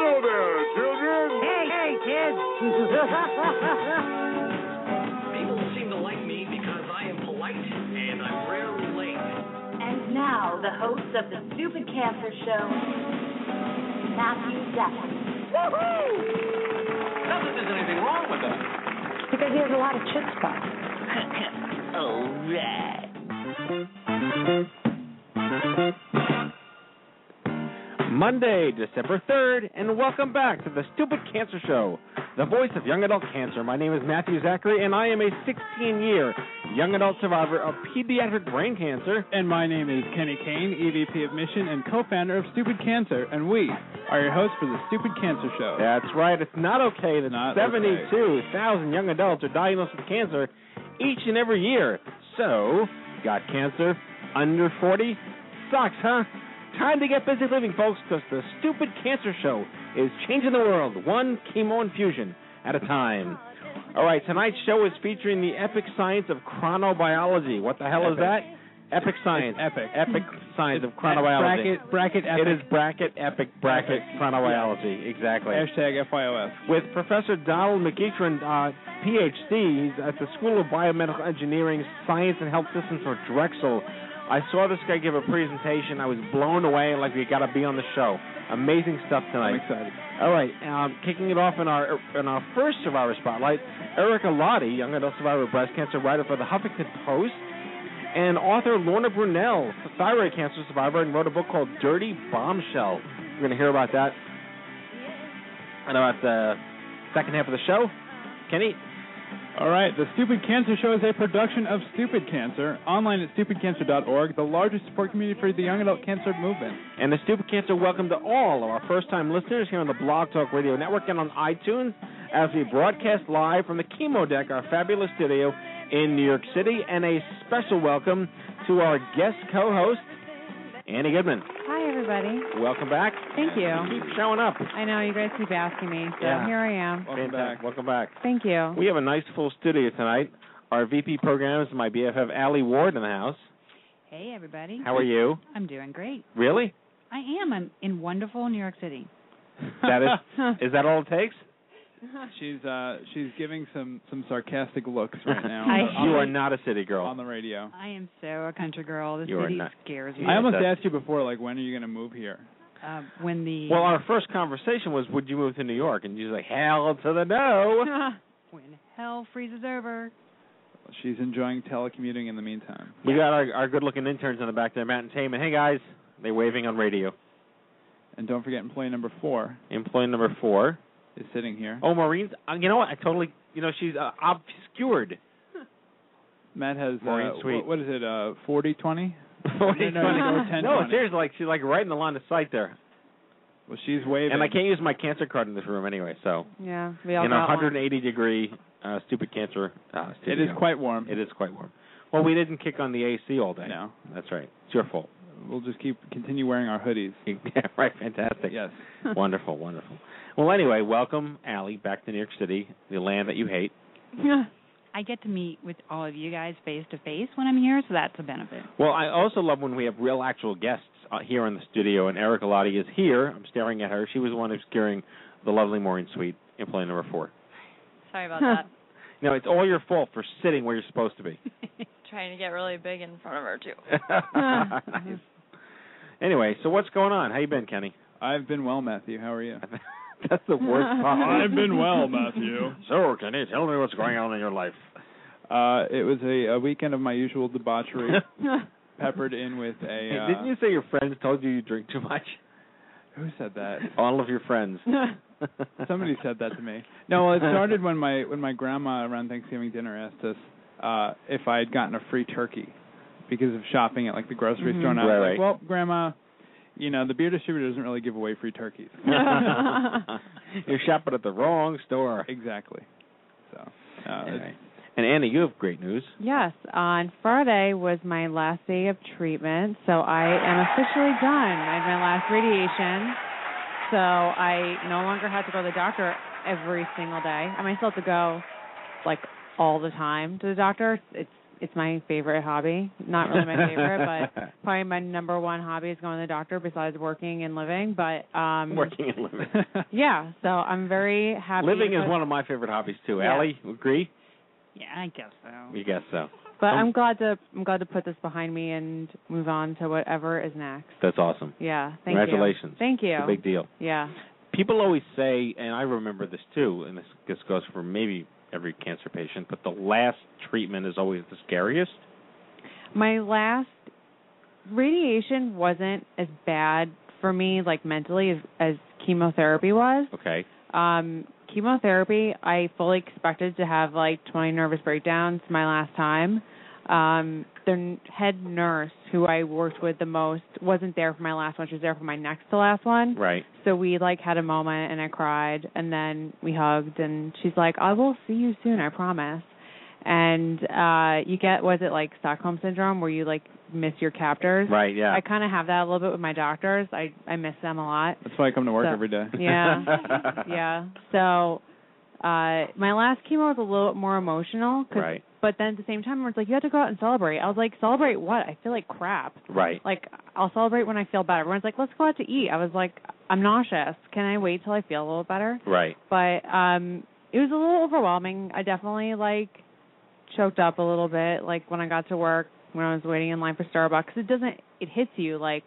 Hello there, children. Hey, hey, kids! People seem to like me because I am polite and I'm rarely late. And now, the host of the Stupid Cancer Show, Matthew Zachary. Not that there's anything wrong with that. Because he has a lot of chutzpah. All right. Monday, December 3rd, and welcome back to the Stupid Cancer Show, the voice of young adult cancer. My name is Matthew Zachary, and I am a 16 year young adult survivor of pediatric brain cancer. And my name is Kenny Kane, EVP of Mission and co-founder of Stupid Cancer, and we are your hosts for the Stupid Cancer Show. That's right, it's not okay that Not 72,000 young adults are diagnosed with cancer each and every year. So, got cancer under 40? Sucks, huh? Time to get busy living, folks, because the Stupid Cancer Show is changing the world one chemo infusion at a time. All right, tonight's show is featuring the epic science of chronobiology. What the hell is that? Epic science. epic. Epic science of chronobiology. Bracket, bracket, epic. It is bracket, epic, bracket, Epic. chronobiology. Exactly. Hashtag FYOF. With Professor Donald McEachron, uh, PhD, he's at the School of Biomedical Engineering, Science and Health Systems for Drexel. I saw this guy give a presentation. I was blown away, like we got to be on the show. Amazing stuff I'm tonight. excited. All right, um, kicking it off in our in our first survivor spotlight, Erika Lade, young adult survivor of breast cancer, writer for the Huffington Post, and author Lorna Brunelle, thyroid cancer survivor, and wrote a book called Dirty Bombshell. We're going to hear about that and about the second half of the show. Kenny, All right, the Stupid Cancer Show is a production of Stupid Cancer, online at stupidcancer.org, the largest support community for the young adult cancer movement. and the Stupid Cancer welcome to all of our first-time listeners here on the Blog Talk Radio Network and on iTunes as we broadcast live from the Chemo Deck, our fabulous studio in New York City, and a special welcome to our guest co-host, Annie Goodman. Hi, everybody. Welcome back. Thank you. Keep showing up. I know you guys keep asking me, so Yeah. here I am. Welcome Fantastic. back. Welcome back. Thank you. We have a nice full studio tonight. Our VP programs, my BFF Allie Ward in the house. Hey, everybody. How are you? I'm doing great. Really? I am. I'm in wonderful New York City. That is is that all it takes? She's uh she's giving some some sarcastic looks right now. I- on You are not a city girl. on the radio. I am so a country girl. The You city not. scares me. I almost that's- asked you before, like, when are you going to move here? Uh, when the Well, our first conversation was, "Would you move to New York?" And you're like, "Hell to the no." when hell freezes over. She's enjoying telecommuting in the meantime. We got our, our good-looking interns in the back there, Matt and Tame. And hey, guys, they waving on radio. And don't forget employee number four Employee number four. Is sitting here. Oh, Maureen's. Uh, you know what? I totally. You know, she's uh, obscured. Matt has Maureen uh, Sweet. what, what is it? Uh, forty twenty. What No, are you no, trying to no, 10, No, 20. seriously, like she's like right in the line of sight there. Well, she's waving. And I can't use my cancer card in this room anyway. So Yeah, we all in a got one. 180 degree uh, stupid cancer uh, It studio. is quite warm. It is quite warm. Well, we didn't kick on the AC all day. No. That's right. It's your fault. We'll just keep continue wearing our hoodies. yeah, right. Fantastic. Yes. wonderful, wonderful. Well, anyway, welcome, Allie, back to New York City, the land that you hate. I get to meet with all of you guys face to face when I'm here, so that's a benefit. Well, I also love when we have real, actual guests uh, here in the studio, and Erika Lade is here. I'm staring at her. She was the one who's carrying the lovely Maureen Sweet, employee number four. Sorry about that. No, it's all your fault for sitting where you're supposed to be. Trying to get really big in front of her too. Nice. Anyway, so what's going on? How you been, Kenny? I've been well, Matthew. How are you? That's the worst possible. I've been well, Matthew. So, Kenny, tell me what's going on in your life? Uh, it was a, a weekend of my usual debauchery, peppered in with a. Hey, Uh, didn't you say your friends told you you drink too much? Who said that? All of your friends. Somebody said that to me. No, well, it started when my when my grandma around Thanksgiving dinner asked us uh if I had gotten a free turkey because of shopping at like the grocery Mhm. store. And I Right, was right. like, well, grandma, you know the beer distributor doesn't really give away free turkeys. You're shopping at the wrong store. Exactly. So. Uh, All it's- right. And Annie, you have great news. Yes, on Friday was my last day of treatment, so I am officially done. I had my last radiation, so I no longer have to go to the doctor every single day. I might still have to go like all the time to the doctor. It's it's my favorite hobby. Not really my favorite, but probably my number one hobby is going to the doctor besides working and living. But um Working and living. yeah, so I'm very happy. Living is one of my favorite hobbies too. Yeah. Allie, agree? Yeah, I guess so. You guess so. But Um, I'm glad to I'm glad to put this behind me and move on to whatever is next. That's awesome. Yeah, thank Congratulations. you. Thank you. It's a big deal. Yeah. People always say, and I remember this too, and this, this goes for maybe every cancer patient, but the last treatment is always the scariest. My last radiation wasn't as bad for me like mentally as, as chemotherapy was. Okay. Um chemotherapy I fully expected to have like 20 nervous breakdowns my last time. Um the head nurse who I worked with the most wasn't there for my last one. She was there for my next to last one. Right. So we like had a moment and I cried and then we hugged and she's like, I will see you soon, I promise. And uh you get was it like Stockholm syndrome where you like miss your captors? Right, yeah. I kinda have that a little bit with my doctors. I I miss them a lot. That's why I come to work So- every day. Yeah. yeah. So uh my last chemo was a little bit more emotional 'cause- Right. But then at the same time it's like you have to go out and celebrate. I was like, celebrate what? I feel like crap. Right. Like I'll celebrate when I feel better. Everyone's like, let's go out to eat. I was like, I'm nauseous. Can I wait till I feel a little better? Right. But um it was a little overwhelming. I definitely like choked up a little bit like when I got to work when I was waiting in line for Starbucks. It doesn't it hits you like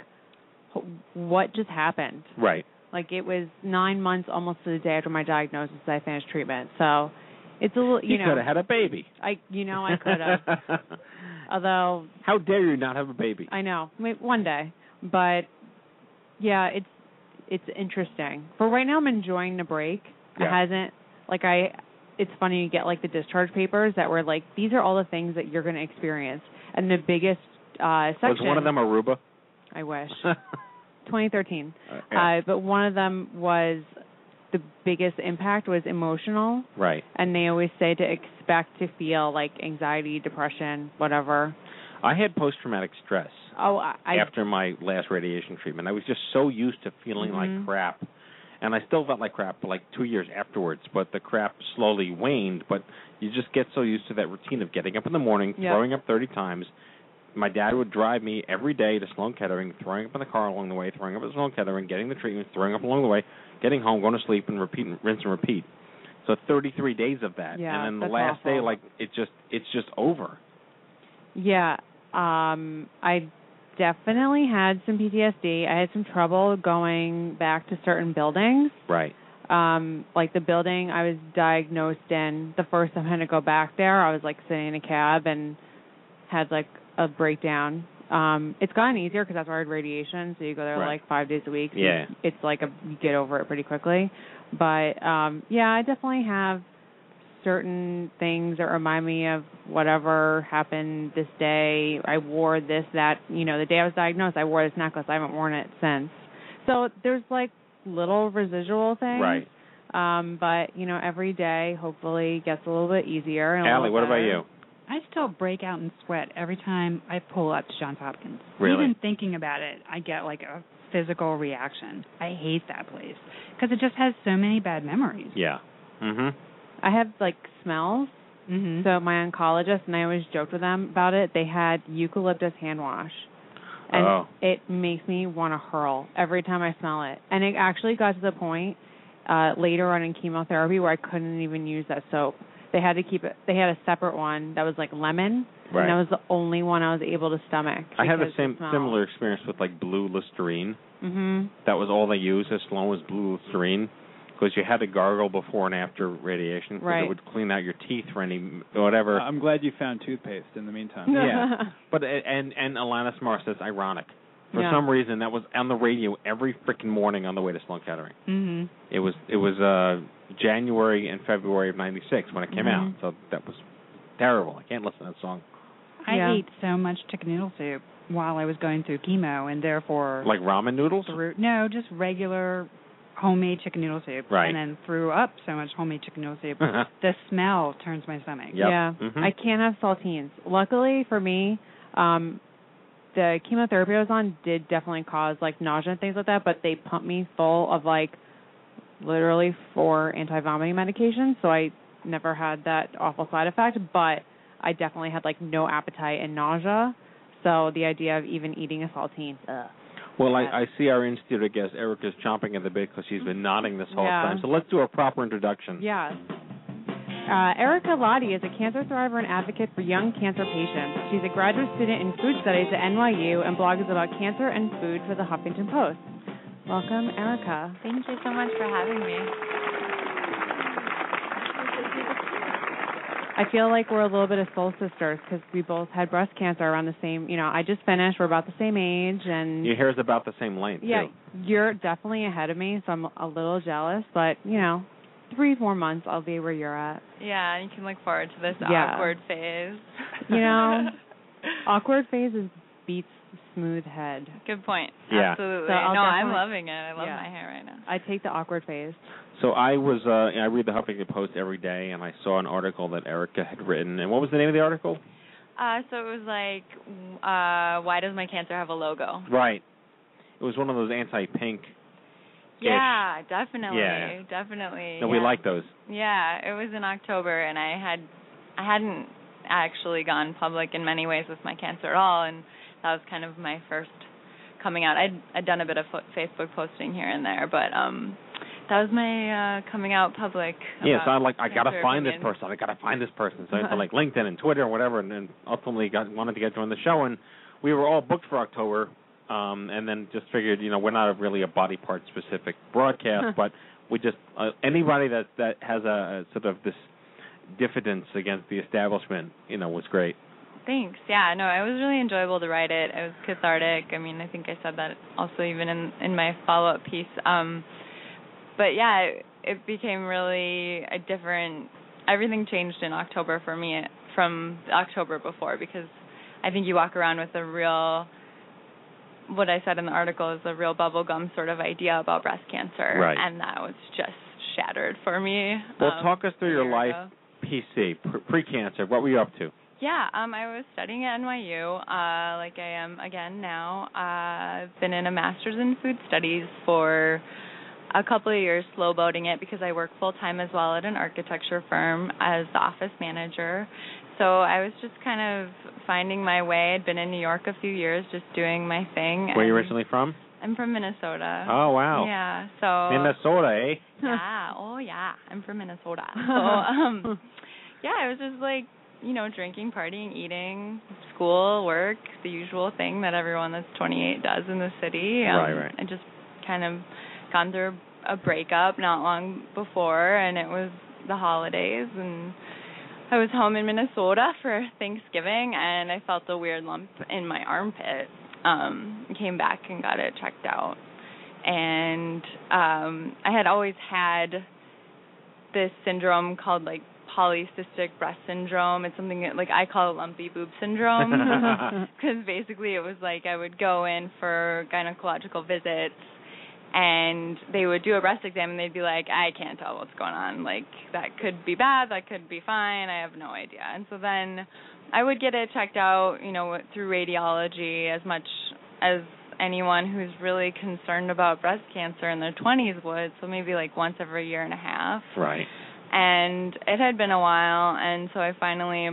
wh- what just happened? Right. Like it was 9 months almost to the day after my diagnosis that I finished treatment. So it's a little, you, You, know, could have had a baby. I you know I could have. Although How dare you not have a baby? I know, Wait, one day, but yeah, it's it's interesting. For right now, I'm enjoying the break. Yeah. It hasn't like I. It's funny you get like the discharge papers that were like these are all the things that you're going to experience, and the biggest uh section. Was one of them Aruba? I wish. 2013. yeah. Uh, but one of them was the biggest impact was emotional, right. and they always say to expect to feel like anxiety, depression, whatever. I had post traumatic stress Oh, I, I after my last radiation treatment. I was just so used to feeling Mhm. like crap. And I still felt like crap for like two years afterwards, but the crap slowly waned. But you just get so used to that routine of getting up in the morning, Yeah. throwing up 30 times. My dad would drive me every day to Sloan Kettering, throwing up in the car along the way, throwing up at Sloan Kettering, getting the treatment, throwing up along the way, getting home, going to sleep, and repeat, and rinse and repeat. So 33 days of that, Yeah, and then the last day, like it just, it's just over. Yeah, um, I definitely had some PTSD. I had some trouble going back to certain buildings. Right. Um, like the building I was diagnosed in, the first time I had to go back there, I was like sitting in a cab and had like a breakdown. Um, it's gotten easier because that's where I had radiation, so you go there Right. like five days a week. So Yeah. it's like a you get over it pretty quickly. But um, yeah, I definitely have certain things that remind me of whatever happened this day. I wore this, that, you know, the day I was diagnosed, I wore this necklace. I haven't worn it since. So there's like little residual things. Right. Um, but, you know, every day hopefully gets a little bit easier. And Allie, what about you? I still break out in sweat every time I pull up to Johns Hopkins. Really? Even thinking about it, I get like a physical reaction. I hate that place because it just has so many bad memories. Yeah. Mhm. I have like smells. Mm-hmm. So my oncologist and I always joked with them about it. They had eucalyptus hand wash. And Oh. it makes me want to hurl every time I smell it. And it actually got to the point uh later on in chemotherapy where I couldn't even use that soap they had to keep it. They had a separate one that was like lemon, Right. and that was the only one I was able to stomach. I had the because same smell. similar experience with like blue Listerine. Mhm. That was all they used as long as blue Listerine, because you had to gargle before and after radiation. 'cause Right. It would clean out your teeth for any whatever. I'm glad you found toothpaste in the meantime. yeah. But and and Alanis Morissette, ironic. For Yeah. some reason, that was on the radio every freaking morning on the way to Sloan Kettering. Mhm. It was it was uh January and February of '96 when it came out. Mhm. So that was terrible. I can't listen to that song. I Yeah. ate so much chicken noodle soup while I was going through chemo, and therefore Like ramen noodles. through no, just regular homemade chicken noodle soup, Right. and then threw up so much homemade chicken noodle soup. the smell turns my stomach. Yep. Yeah, Mhm. I can't have saltines. Luckily for me, um, the chemotherapy I was on did definitely cause like nausea and things like that. But they pumped me full of like literally for anti-vomiting medication, so I never had that awful side effect. But I definitely had like no appetite and nausea. So the idea of even eating a saltine, ugh. Well, I, I see our in-studio guest Erika's chomping at the bit because she's been nodding this whole Yeah. time. So let's do a proper introduction. Yes. Uh, Erika Lade is a cancer survivor and advocate for young cancer patients. She's a graduate student in food studies at NYU and blogs about cancer and food for the Huffington Post. Welcome, Erika. Thank you so much for having me. I feel like we're a little bit of soul sisters because we both had breast cancer around the same. You know, I just finished. We're about the same age, and Your hair's about the same length. yeah, Too. you're definitely ahead of me, so I'm a little jealous. But you know, three more months, I'll be where you're at. Yeah, you can look forward to this Yeah. awkward phase. You know, awkward phases beats smooth head. Good point. Yeah. Absolutely. So no, I'm loving it. I love Yeah. my hair right now. I take the awkward phase. So I was uh I read the Huffington Post every day and I saw an article that Erika had written. And what was the name of the article? Uh, so it was like, uh, why does my cancer have a logo? Right. It was one of those anti-pink. Yeah, definitely, Yeah. definitely. No, we like those. Yeah, it was in October, and I had, I hadn't actually gone public in many ways with my cancer at all, and that was kind of my first coming out. I'd I'd done a bit of fo- Facebook posting here and there, but um, that was my uh coming out public. Yeah, so I'm like, I gotta find this person. I gotta find this person. So I went to like LinkedIn and Twitter and whatever, and then ultimately got wanted to get on the show. And we were all booked for October, um, and then just figured, you know, we're not a, really a body part specific broadcast, but we just uh, anybody that that has a, a sort of this diffidence against the establishment, you know, was great. Thanks. Yeah, no, it was really enjoyable to write it. It was cathartic. I mean, I think I said that also even in in my follow-up piece. Um but yeah, it, it became really a different everything changed in October for me from October before because I think you walk around with a real what I said in the article is a real bubblegum sort of idea about breast cancer Right. and that was just shattered for me. Well, um, talk us through your life, ago. PC, pre-cancer. What were you up to? Yeah, um, I was studying at NYU, uh, like I am again now. Uh, I've been in a master's in food studies for a couple of years, slow boating it because I work full time as well at an architecture firm as the office manager. So I was just kind of finding my way. I'd been in New York a few years, just doing my thing. Where are you originally from? I'm from Minnesota. Oh wow. Yeah. So Minnesota, eh? yeah. Oh yeah. I'm from Minnesota. So um yeah, I was just like, you know, drinking, partying, eating, school, work, the usual thing that everyone that's 28 does in the city. Um, Right, right. I just kind of gone through a breakup not long before and it was the holidays and I was home in Minnesota for Thanksgiving and I felt a weird lump in my armpit. Um came back and got it checked out. And um I had always had this syndrome called like polycystic breast syndrome. It's something that, like I call it lumpy boob syndrome because basically it was like I would go in for gynecological visits and they would do a breast exam and they'd be like, I can't tell what's going on. Like that could be bad, that could be fine. I have no idea. And so then I would get it checked out, you know, through radiology as much as anyone who's really concerned about breast cancer in their 20s would. So maybe like once every year and a half Right. And it had been a while and so I finally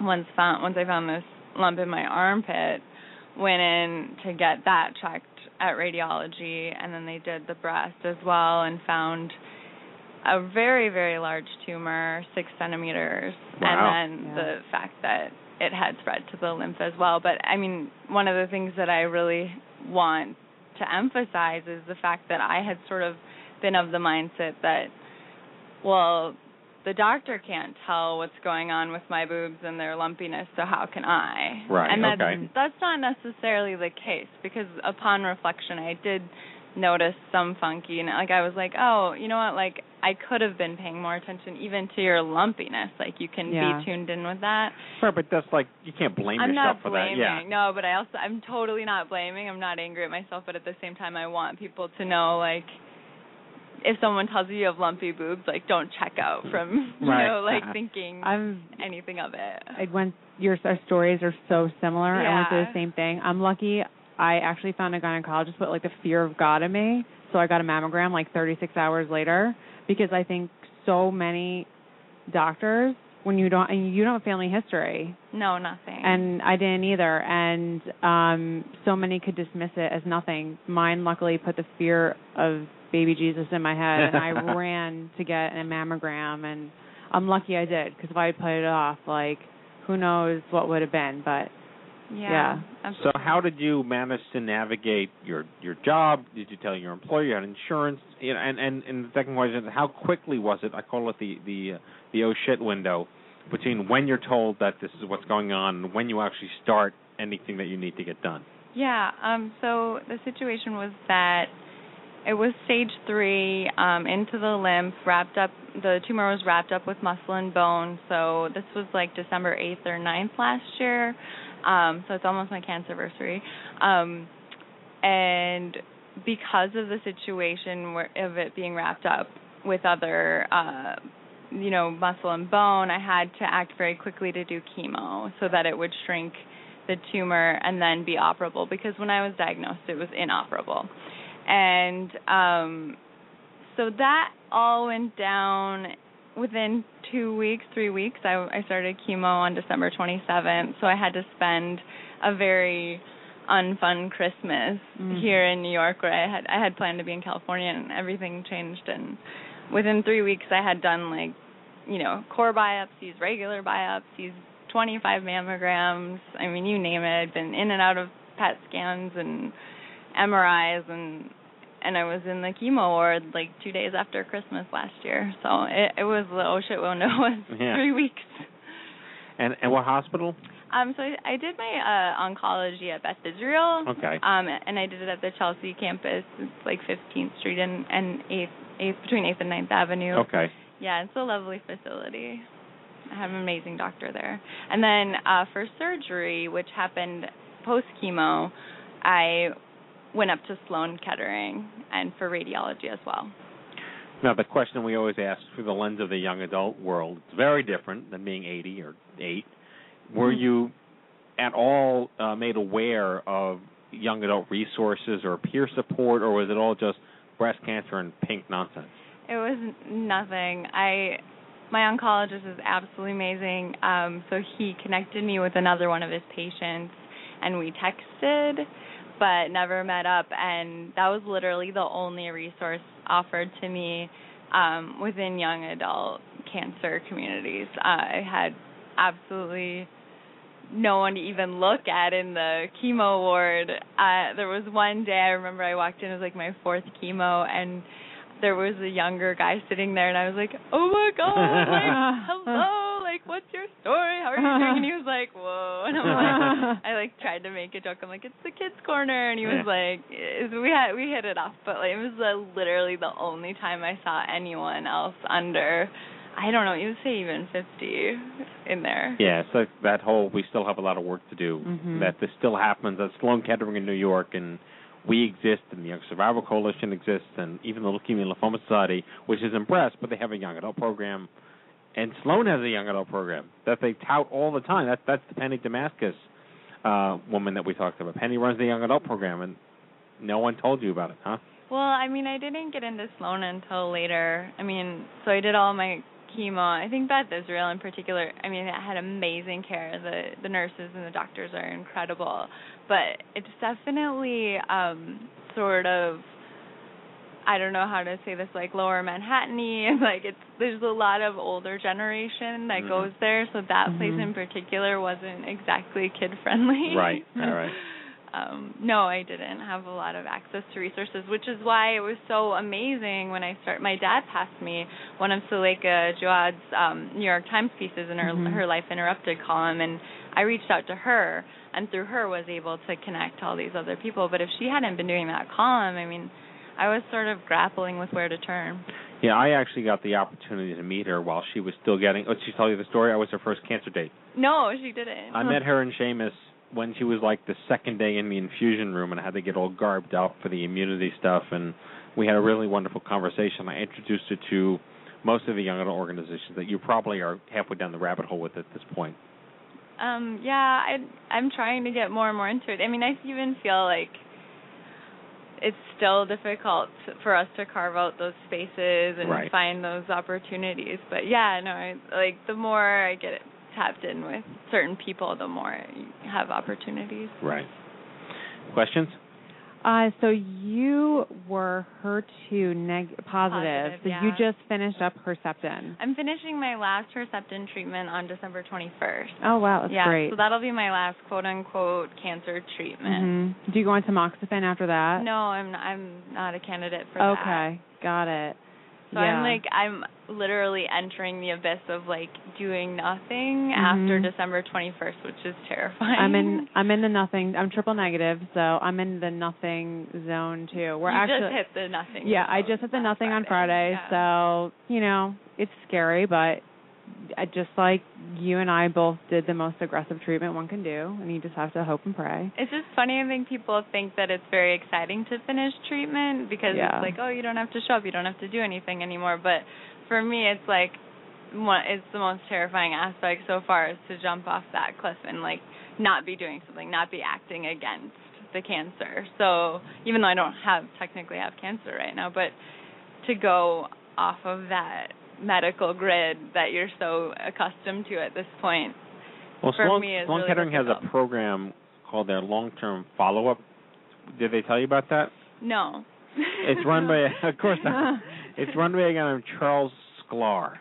once found once I found this lump in my armpit went in to get that checked at radiology and then they did the breast as well and found a very very large tumor, six centimeters, Wow. and then Yeah. the fact that it had spread to the lymph as well. But I mean, one of the things that I really want to emphasize is the fact that I had sort of been of the mindset that, well, the doctor can't tell what's going on with my boobs and their lumpiness, so how can I? Right, And that's okay. that's not necessarily the case because upon reflection, I did notice some funky and like I was like, oh, you know what? Like I could have been paying more attention even to your lumpiness. Like you can Yeah. be tuned in with that. Sure, but that's like you can't blame I'm yourself not for blaming. that. Yeah. No, but I also I'm totally not blaming. I'm not angry at myself, but at the same time I want people to know like if someone tells you you have lumpy boobs, like don't check out from you Right. know like thinking I'm anything of it. I went your our stories are so similar. Yeah. I went through the same thing. I'm lucky I actually found a gynecologist put like the fear of God in me. So I got a mammogram like 36 hours later because I think so many doctors when you don't and you don't have family history No, nothing. and I didn't either and um so many could dismiss it as nothing. Mine luckily put the fear of baby Jesus in my head and I ran to get a mammogram and I'm lucky I did because if I had put it off like who knows what would have been but yeah. So how did you manage to navigate your your job? Did you tell your employer you had insurance? You know, and and and the second question is how quickly was it? I call it the the uh, the oh shit window between when you're told that this is what's going on and when you actually start anything that you need to get done. Yeah, um so the situation was that it was stage 3 um into the lymph, wrapped up the tumor was wrapped up with muscle and bone. So this was like December 8th or 9th last year. Um so it's almost my cancer anniversary. Um and because of the situation where, of it being wrapped up with other uh you know muscle and bone, I had to act very quickly to do chemo so that it would shrink the tumor and then be operable because when I was diagnosed it was inoperable. And um so that all went down within 2 weeks, 3 weeks. I I started chemo on December 27th, so I had to spend a very unfun Christmas Mhm. here in New York where I had I had planned to be in California and everything changed and within 3 weeks I had done like you know, core biopsies, regular biopsies, 25 mammograms. I mean, you name it. I'd been in and out of PET scans and MRIs, and and I was in the chemo ward like two days after Christmas last year. So it, it was the oh shit window was Yeah. three weeks. And and what hospital? Um, so I, I did my uh, oncology at Beth Israel. Okay. Um, and I did it at the Chelsea campus. It's like 15th Street and and 8th, 8th between 8th and 9th Avenue. Okay. Yeah, it's a lovely facility. I have an amazing doctor there. And then uh for surgery, which happened post chemo, I went up to Sloan Kettering and for radiology as well. Now, the question we always ask through the lens of the young adult world, it's very different than being 80 or 8. Were Mm-hmm. you at all uh, made aware of young adult resources or peer support, or was it all just breast cancer and pink nonsense? It was nothing. I my oncologist is absolutely amazing. Um so he connected me with another one of his patients and we texted but never met up and that was literally the only resource offered to me um within young adult cancer communities. Uh, I had absolutely no one to even look at in the chemo ward. Uh there was one day I remember I walked in it was like my fourth chemo and there was a younger guy sitting there and I was like, "Oh my god, like hello, like what's your story? How are you doing?" And he was like, "Whoa." And I'm like I like tried to make a joke. I'm like, "It's the kids corner." And he was like, "We had we hit it off." But like it was uh, literally the only time I saw anyone else under I don't know, you would say even 50 in there. Yeah, so that whole we still have a lot of work to do. Mhm. That this still happens at Sloan Kettering in New York, and we exist, and the Young Survival Coalition exists, and even the Leukemia and Lymphoma Society, which is impressed, but they have a young adult program, and Sloan has a young adult program that they tout all the time. That's that's the Penny Damaskos uh, woman that we talked about. Penny runs the young adult program, and no one told you about it, huh? Well, I mean, I didn't get into Sloan until later. I mean, so I did all my chemo. I think Beth Israel in particular. I mean, it had amazing care. The the nurses and the doctors are incredible, but it's definitely um sort of I don't know how to say this, like lower Manhattany, and like it's there's a lot of older generation that Mhm. goes there, so that place Mhm. in particular wasn't exactly kid friendly. Right. All right. um no i didn't have a lot of access to resources which is why it was so amazing when i start my dad passed me one of Suleika Jaouad's um new york times pieces in her Mhm. her life interrupted column and i reached out to her and through her was able to connect to all these other people but if she hadn't been doing that column i mean i was sort of grappling with where to turn Yeah, I actually got the opportunity to meet her while she was still getting. Oh, she tell you the story? I was her first cancer date. no she didn't I met her in Seamus when she was like the second day in the infusion room, and I had to get all garbed up for the immunity stuff. And we had a really wonderful conversation. I introduced her to most of the young adult organizations that you probably are halfway down the rabbit hole with at this point. Um, yeah, I I'm trying to get more and more into it. I mean, I even feel like it's still difficult for us to carve out those spaces and Right. find those opportunities. But yeah, no, I like the more I get tapped in with certain people, the more you have opportunities. Right. Questions? Uh, so you were HER2 neg- positive. Positive, so yeah. you just finished up Herceptin. I'm finishing my last Herceptin treatment on December 21st. Oh wow, that's yeah, great. so that'll be my last quote unquote cancer treatment. hmm Do you go on tamoxifen after that? No, I'm not, I'm not a candidate for that. Okay, got it. So yeah. I'm like I'm literally entering the abyss of like doing nothing after Mhm. December 21st, which is terrifying. I'm in. I'm in the nothing. I'm triple negative, so I'm in the nothing zone too. We're you actually. just hit the nothing. yeah, I just hit the nothing on Friday, so you know it's scary, but just like you and I both did the most aggressive treatment one can do, and you just have to hope and pray. It's just funny. I think people think that it's very exciting to finish treatment because Yeah. it's like, oh, you don't have to show up, you don't have to do anything anymore. But for me, it's like, it's the most terrifying aspect so far is to jump off that cliff and like not be doing something, not be acting against the cancer. So even though I don't have technically have cancer right now, but to go off of that medical grid that you're so accustomed to at this point Well, for Sloan, me Sloan really Kettering has a program called their long-term follow-up. Did they tell you about that? No. It's run by, of course not. It's run by a guy named Charles Sklar.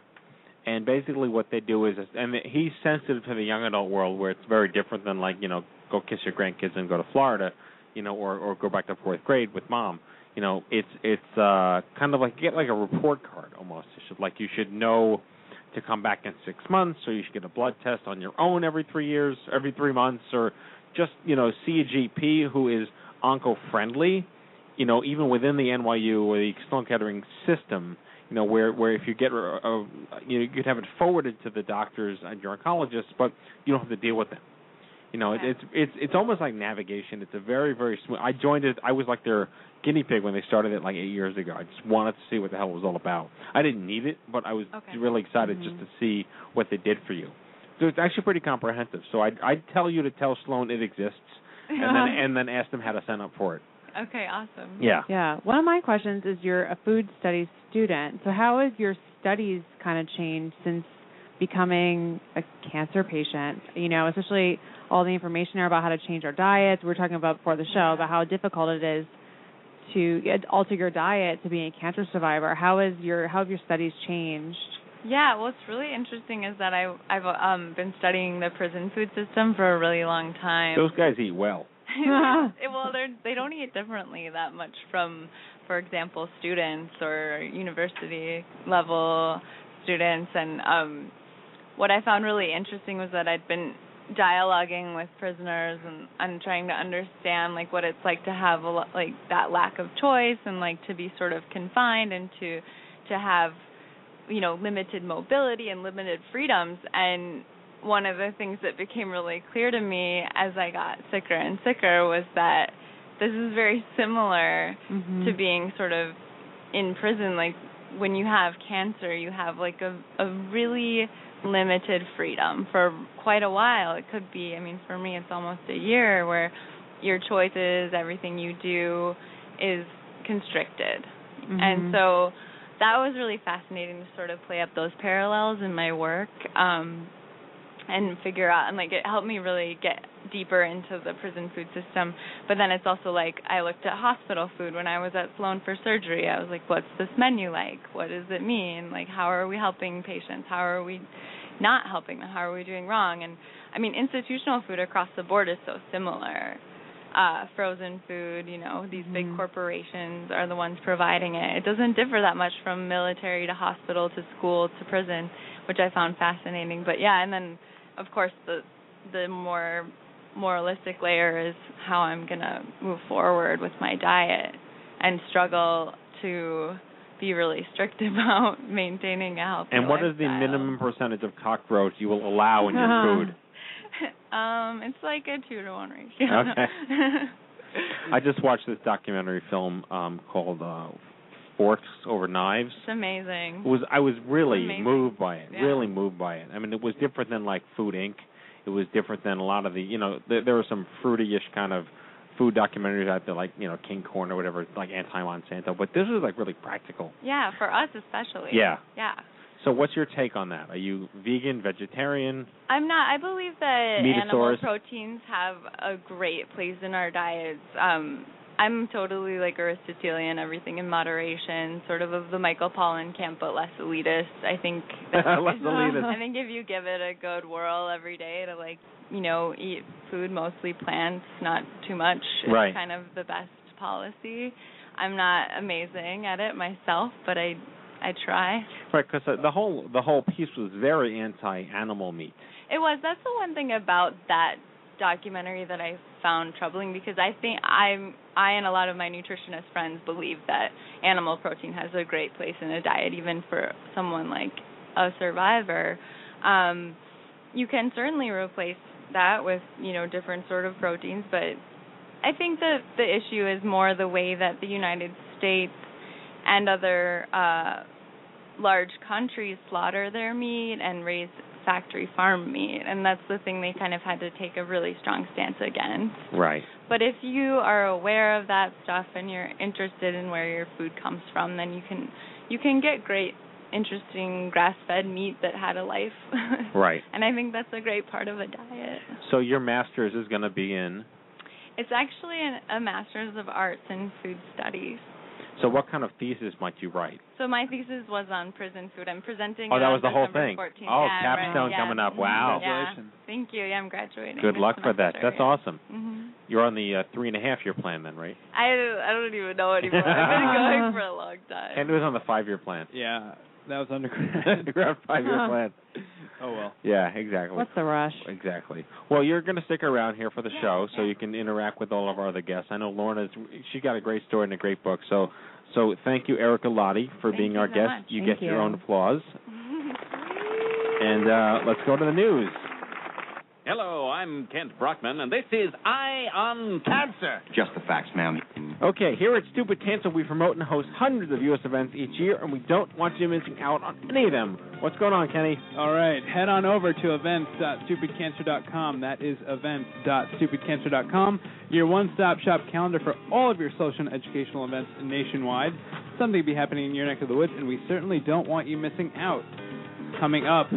And basically what they do is, and he's sensitive to the young adult world where it's very different than like, you know, go kiss your grandkids and go to Florida, you know, or, or go back to fourth grade with mom. You know, it's, it's, uh, kind of like, get like a report card almost. You should, like, you should know to come back in six months, or you should get a blood test on your own every three years, every three months, or just, you know, see a GP who is onco friendly you know, even within the NYU or the Sloan Kettering system, you know, where where if you get, uh, uh, you know, you could have it forwarded to the doctors and your oncologists, but you don't have to deal with them. You know, it, it's it's it's almost like navigation. It's a very very smooth. I joined it. I was like their guinea pig when they started it like eight years ago. I just wanted to see what the hell it was all about. I didn't need it, but I was Okay. really excited mm-hmm. just to see what they did for you. So it's actually pretty comprehensive. So I'd I'd tell you to tell Sloan it exists, and then and then ask them how to sign up for it. Okay, awesome. Yeah. Yeah. One of my questions is you're a food studies student. So how has your studies kind of changed since becoming a cancer patient? You know, especially all the information there about how to change our diets. We were talking about before the show about how difficult it is to alter your diet to be a cancer survivor. How is your how have your studies changed? Yeah, what's really interesting is that I I've um been studying the prison food system for a really long time. Those guys eat well. Well, they they don't eat differently that much from, for example, students or university level students. And um, what I found really interesting was that I'd been dialoguing with prisoners and and trying to understand like what it's like to have a like that lack of choice and like to be sort of confined and to to have you know limited mobility and limited freedoms and one of the things that became really clear to me as I got sicker and sicker was that this is very similar Mhm. to being sort of in prison like when you have cancer you have like a a really limited freedom for quite a while. It could be i mean for me it's almost a year where your choices everything you do is constricted. Mhm. and so that was really fascinating to sort of play up those parallels in my work. Um and figure out and like it helped me really get deeper into the prison food system. But then it's also like I looked at hospital food when I was at Sloan for surgery. I was like, what's this menu like? What does it mean? Like, how are we helping patients? How are we not helping them? How are we doing wrong? And I mean, institutional food across the board is so similar. Uh, frozen food, you know, these big corporations are the ones providing it. It doesn't differ that much from military to hospital to school to prison, which I found fascinating. But yeah, and then of course the the more moralistic layer is how I'm gonna move forward with my diet and struggle to be really strict about maintaining a healthy And what is the minimum percentage of cockroach you will allow in your food? um, it's like a two to one ratio. Okay. I just watched this documentary film um called uh Forks Over Knives. it's amazing. It was I was really moved by it. Yeah. Really moved by it. I mean, it was different than like Food Inc. It was different than a lot of the you know there, there were some fruity-ish kind of food documentaries out there like you know King Corn or whatever like anti Monsanto, but this was like really practical. Yeah, for us especially. Yeah. Yeah. So what's your take on that? Are you vegan, vegetarian? I'm not. I believe that animal proteins have a great place in our diets. Um, I'm totally like Aristotelian, everything in moderation, sort of of the Michael Pollan camp, but less elitist. I think. Less elitist. I think if you give it a good whirl every day to like, you know, eat food mostly plants, not too much, Right. kind of the best policy. I'm not amazing at it myself, but I I try. Right, because the whole the whole piece was very anti-animal meat. It was. That's the one thing about that documentary that I found troubling because I think I'm I and a lot of my nutritionist friends believe that animal protein has a great place in a diet, even for someone like a survivor. Um, you can certainly replace that with you know different sort of proteins, but I think that the issue is more the way that the United States and other uh, large countries slaughter their meat and raise factory farm meat, and that's the thing they kind of had to take a really strong stance against. Right. But if you are aware of that stuff and you're interested in where your food comes from, then you can you can get great interesting grass-fed meat that had a life. Right. and I think that's a great part of a diet. So your master's is going to be in. It's actually an, a master's of arts in food studies. So what kind of thesis might you write? So my thesis was on prison food. I'm presenting. Oh, that was the whole thing. 14th. Oh, yeah, capstone right, yeah. coming up. Wow. Yeah. Thank you. Yeah, I'm graduating. Good this luck for that. That's yeah. awesome. Mhm. You're on the uh, three and a half year plan then, right? I I don't even know anymore. I've been going for a long time. And it was on the five year plan. Yeah, that was undergrad. Undergrad five year plan. Oh well. Yeah, exactly. What's the rush? Exactly. Well, you're going to stick around here for the show, so you can interact with all of our other guests. I know Lorna's she got a great story and a great book. So, so thank you, Erika Lade, for Thank being our so guest. much. You Thank get your own applause. And uh, let's go to the news. Hello, I'm Kent Brockman, and this is Eye on Cancer. Just the facts, ma'am. Okay, here at Stupid Cancer, we promote and host hundreds of U.S. events each year, and we don't want you missing out on any of them. What's going on, Kenny? All right, head on over to events.stupidcancer.com. That is events.stupidcancer.com. Your one-stop shop calendar for all of your social and educational events nationwide. Something to be happening in your neck of the woods, and we certainly don't want you missing out. Coming up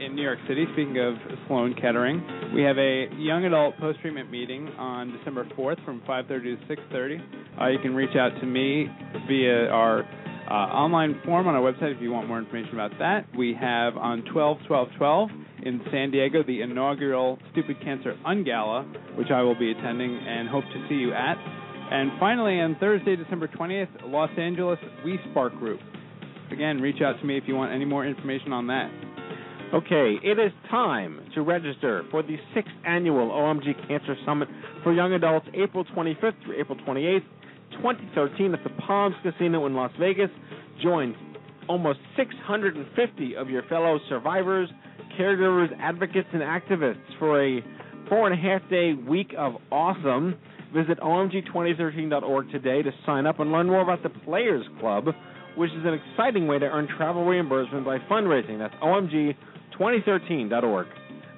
in New York City, speaking of Sloan Kettering, we have a young adult post-treatment meeting on December 4th from 5:30 to 6:30. Uh, you can reach out to me via our uh, online form on our website if you want more information about that. We have on 12 12 12 in San Diego the inaugural Stupid Cancer Ungala, which I will be attending and hope to see you at. And finally, on Thursday, December 20th, Los Angeles We Spark Group. Again, reach out to me if you want any more information on that. Okay, it is time to register for the sixth annual OMG Cancer Summit for Young Adults, April 25th through April 28th, 2013, at the Palms Casino in Las Vegas. Join almost 650 of your fellow survivors, caregivers, advocates, and activists for a four and a half day week of awesome. Visit omg2013.org today to sign up and learn more about the Players Club, which is an exciting way to earn travel reimbursement by fundraising. That's omg2013.org.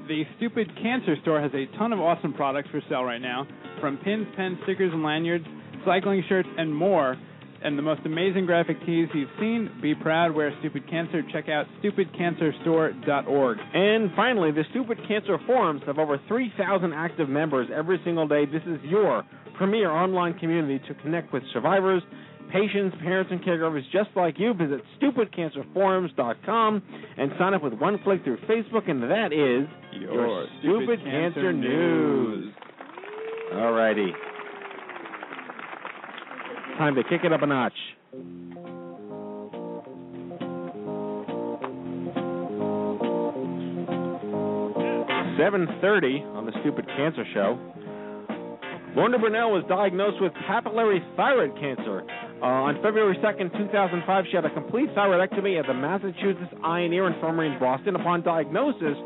The Stupid Cancer Store has a ton of awesome products for sale right now, from pins, pens, stickers, and lanyards, cycling shirts, and more. and the most amazing graphic tees you've seen. Be proud, wear Stupid Cancer. Check out stupidcancerstore.org. And finally, the Stupid Cancer Forums have over 3,000 active members every single day. This is your premier online community to connect with survivors, patients, parents, and caregivers just like you. Visit stupidcancerforums.com and sign up with one click through Facebook, and that is Your Stupid, Stupid Cancer, Cancer News. Alrighty. Time to kick it up a notch. Seven thirty on the Stupid Cancer Show. Lorna Brunelle was diagnosed with papillary thyroid cancer. Uh, on February 2nd, 2005, she had a complete thyroidectomy at the Massachusetts Eye and Ear Infirmary in Boston. Upon diagnosis,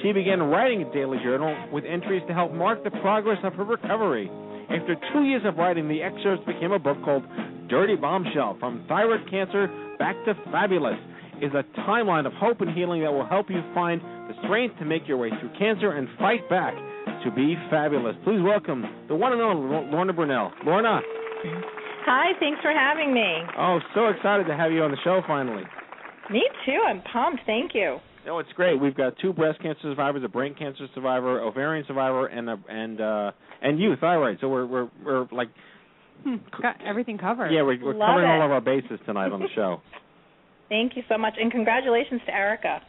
she began writing a daily journal with entries to help mark the progress of her recovery. After two years of writing, the excerpts became a book called Dirty Bombshell From Thyroid Cancer Back to Fabulous. Is a timeline of hope and healing that will help you find the strength to make your way through cancer and fight back to be fabulous. Please welcome the one and only Lorna Brunelle. Lorna. Hi, thanks for having me. Oh, so excited to have you on the show finally. Me too. I'm pumped. Thank you. No, it's great. We've got two breast cancer survivors, a brain cancer survivor, ovarian survivor, and a, and uh and you, thyroid. So we're we're we're like Hmm, got everything covered. yeah, we're, we're covering it. all of our bases tonight on the show. Thank you so much, and congratulations to Erika.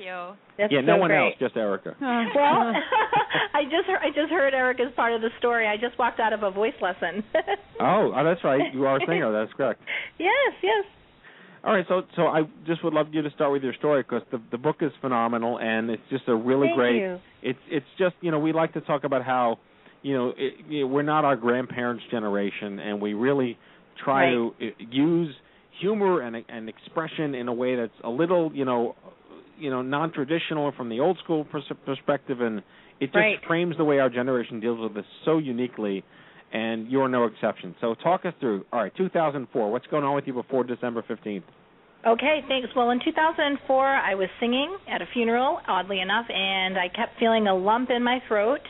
Thank you. That's yeah, no one great. else, just Erika. Well, I just heard, I just heard Erika's part of the story. I just walked out of a voice lesson. Oh, oh, that's right. You are a singer. That's correct. yes, yes. All right, so so I just would love you to start with your story because the the book is phenomenal and it's just a really Thank great. you. It's it's just you know we like to talk about how you know, it, you know we're not our grandparents' generation and we really try Right. to uh, use humor and and expression in a way that's a little you know you know non-traditional from the old school pers- perspective and it just Right. frames the way our generation deals with this so uniquely and you're no exception. So talk us through. All right, 2004. What's going on with you before December 15th? Okay, thanks. Well, in 2004, I was singing at a funeral, oddly enough, and I kept feeling a lump in my throat.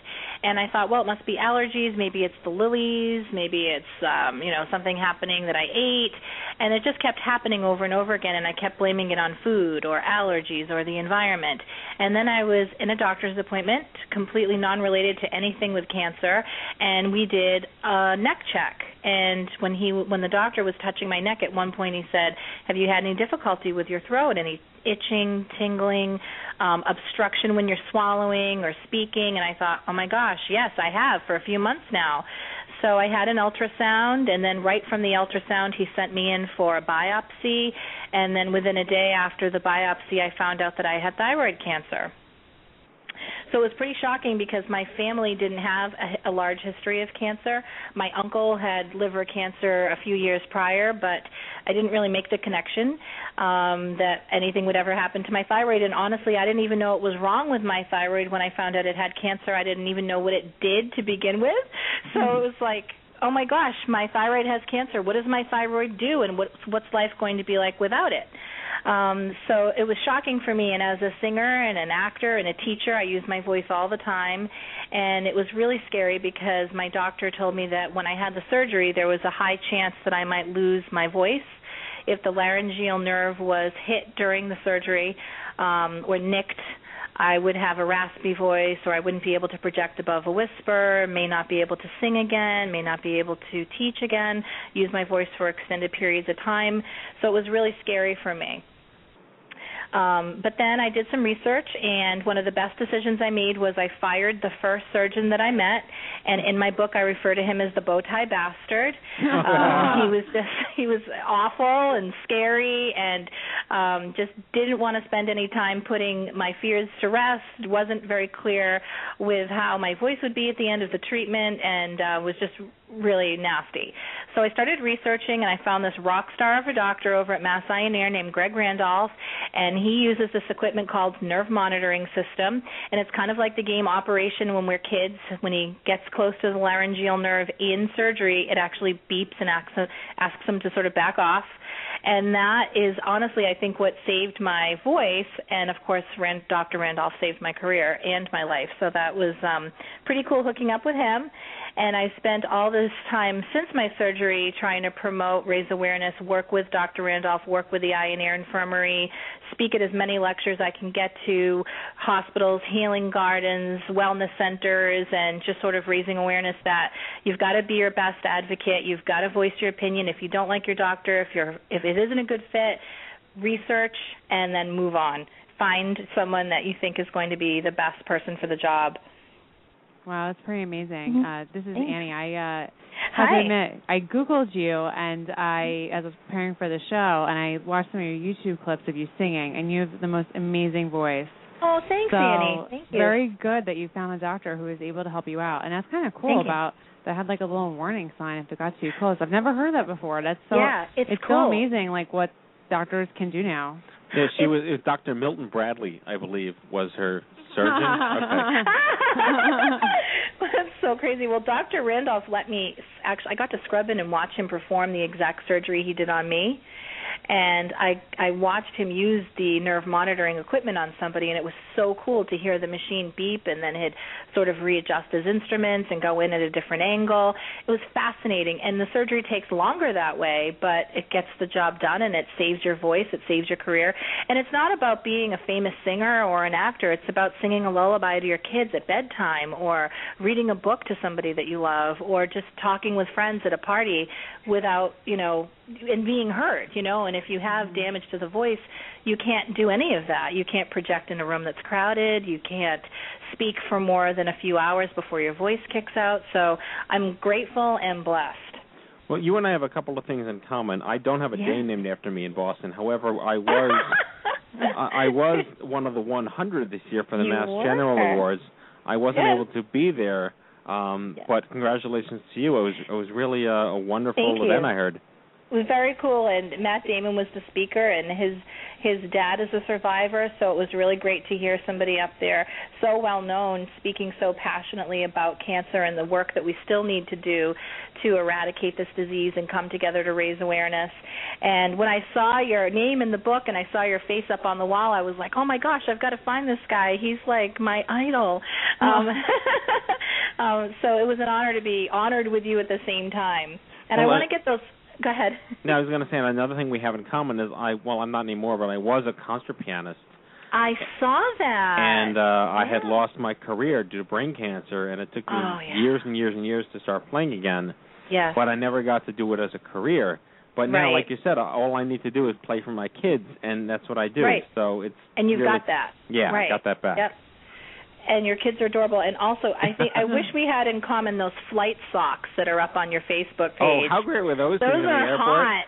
And I thought, well, it must be allergies. Maybe it's the lilies. Maybe it's, um, you know, something happening that I ate. And it just kept happening over and over again. And I kept blaming it on food or allergies or the environment. And then I was in a doctor's appointment, completely non-related to anything with cancer, and we did a neck check. And when he, when the doctor was touching my neck at one point, he said, "Have you had any difficulty with your throat? Any itching, tingling, um, obstruction when you're swallowing or speaking?" And I thought, "Oh my gosh, yes, I have for a few months now." So I had an ultrasound, and then right from the ultrasound, he sent me in for a biopsy. And then within a day after the biopsy, I found out that I had thyroid cancer. So it was pretty shocking because my family didn't have a, a large history of cancer. My uncle had liver cancer a few years prior, but I didn't really make the connection um, that anything would ever happen to my thyroid. And honestly, I didn't even know it was wrong with my thyroid when I found out it had cancer. I didn't even know what it did to begin with. So it was like, oh my gosh, my thyroid has cancer. What does my thyroid do, and what's what's life going to be like without it? Um, so it was shocking for me. And as a singer and an actor and a teacher, I use my voice all the time. And it was really scary because my doctor told me that when I had the surgery, there was a high chance that I might lose my voice if the laryngeal nerve was hit during the surgery um, or nicked. I would have a raspy voice, or I wouldn't be able to project above a whisper, may not be able to sing again, may not be able to teach again, use my voice for extended periods of time. So it was really scary for me. Um, but then I did some research, and one of the best decisions I made was I fired the first surgeon that I met, and in my book I refer to him as the bow tie bastard. um, he was just he was awful and scary, and um, just didn't want to spend any time putting my fears to rest. wasn't very clear with how my voice would be at the end of the treatment, and uh, was just really nasty. So I started researching, and I found this rock star of a doctor over at Mass Eye and Ear named Greg Randolph, and he uses this equipment called nerve monitoring system, and it's kind of like the game Operation when we're kids. When he gets close to the laryngeal nerve in surgery, it actually beeps and asks, asks him to sort of back off. And that is honestly, I think, what saved my voice. And of course, Rand, Dr. Randolph saved my career and my life. So that was um, pretty cool hooking up with him. And I spent all this time since my surgery trying to promote, raise awareness, work with Dr. Randolph, work with the Eye and Ear Infirmary, speak at as many lectures I can get to, hospitals, healing gardens, wellness centers, and just sort of raising awareness that you've got to be your best advocate. You've got to voice your opinion. If you don't like your doctor, if you're if it isn't a good fit, research and then move on. Find someone that you think is going to be the best person for the job. Wow, that's pretty amazing. Mhm. Uh, this is Thanks. Annie. I uh, have Hi. to admit, I googled you, and I, as I was preparing for the show, and I watched some of your YouTube clips of you singing, and you have the most amazing voice. Oh, thanks, so Annie. Thank you. very good that you found a doctor who was able to help you out, and that's kind of cool Thank you. about that had like a little warning sign if it got too close. I've never heard that before. That's so Yeah, it's so cool. amazing, like what doctors can do now. Yeah, she was. It was Dr. Milton Bradley, I believe, was her surgeon. okay. That's so crazy. Well, Dr. Randolph let me actually I got to scrub in and watch him perform the exact surgery he did on me. And I I watched him use the nerve monitoring equipment on somebody and it was so cool to hear the machine beep and then he'd sort of readjust his instruments and go in at a different angle. It was fascinating and the surgery takes longer that way, but it gets the job done and it saves your voice, it saves your career. And it's not about being a famous singer or an actor, it's about singing a lullaby to your kids at bedtime or reading a book to somebody that you love or just talking with friends at a party without, you know, and being heard, you know, and if you have damage to the voice, you can't do any of that. You can't project in a room that's crowded, you can't speak for more than a few hours before your voice kicks out. So, I'm grateful and blessed. Well, you and I have a couple of things in common. I don't have a Yeah. day named after me in Boston. However, I was I, I was one of the 100 this year for the You Mass were. General Awards. I wasn't Yes. able to be there, um, but congratulations to you. It was it was really a, a wonderful Thank you. event. I heard. It was very cool and Matt Damon was the speaker and his his dad is a survivor so it was really great to hear somebody up there so well known speaking so passionately about cancer and the work that we still need to do to eradicate this disease and come together to raise awareness. And when I saw your name in the book and I saw your face up on the wall I was like oh my gosh I've got to find this guy. He's like my idol. Um, um so it was an honor to be honored with you at the same time. And I want to get those go ahead Now, I was going to say another thing we have in common is I well I'm not anymore, but I was a concert pianist, I saw that. and uh, I had lost my career due to brain cancer, and it took me Oh, yeah. years and years and years to start playing again. Yes. But I never got to do it as a career. But now, Right. like you said, all I need to do is play for my kids, and that's what I do. Right. So it's and you've really- got that. Yeah, right. I got that back. Yep. And your kids are adorable. And also, I think I wish we had in common those flight socks that are up on your Facebook page. Oh, page. how great were those? those in the are hot.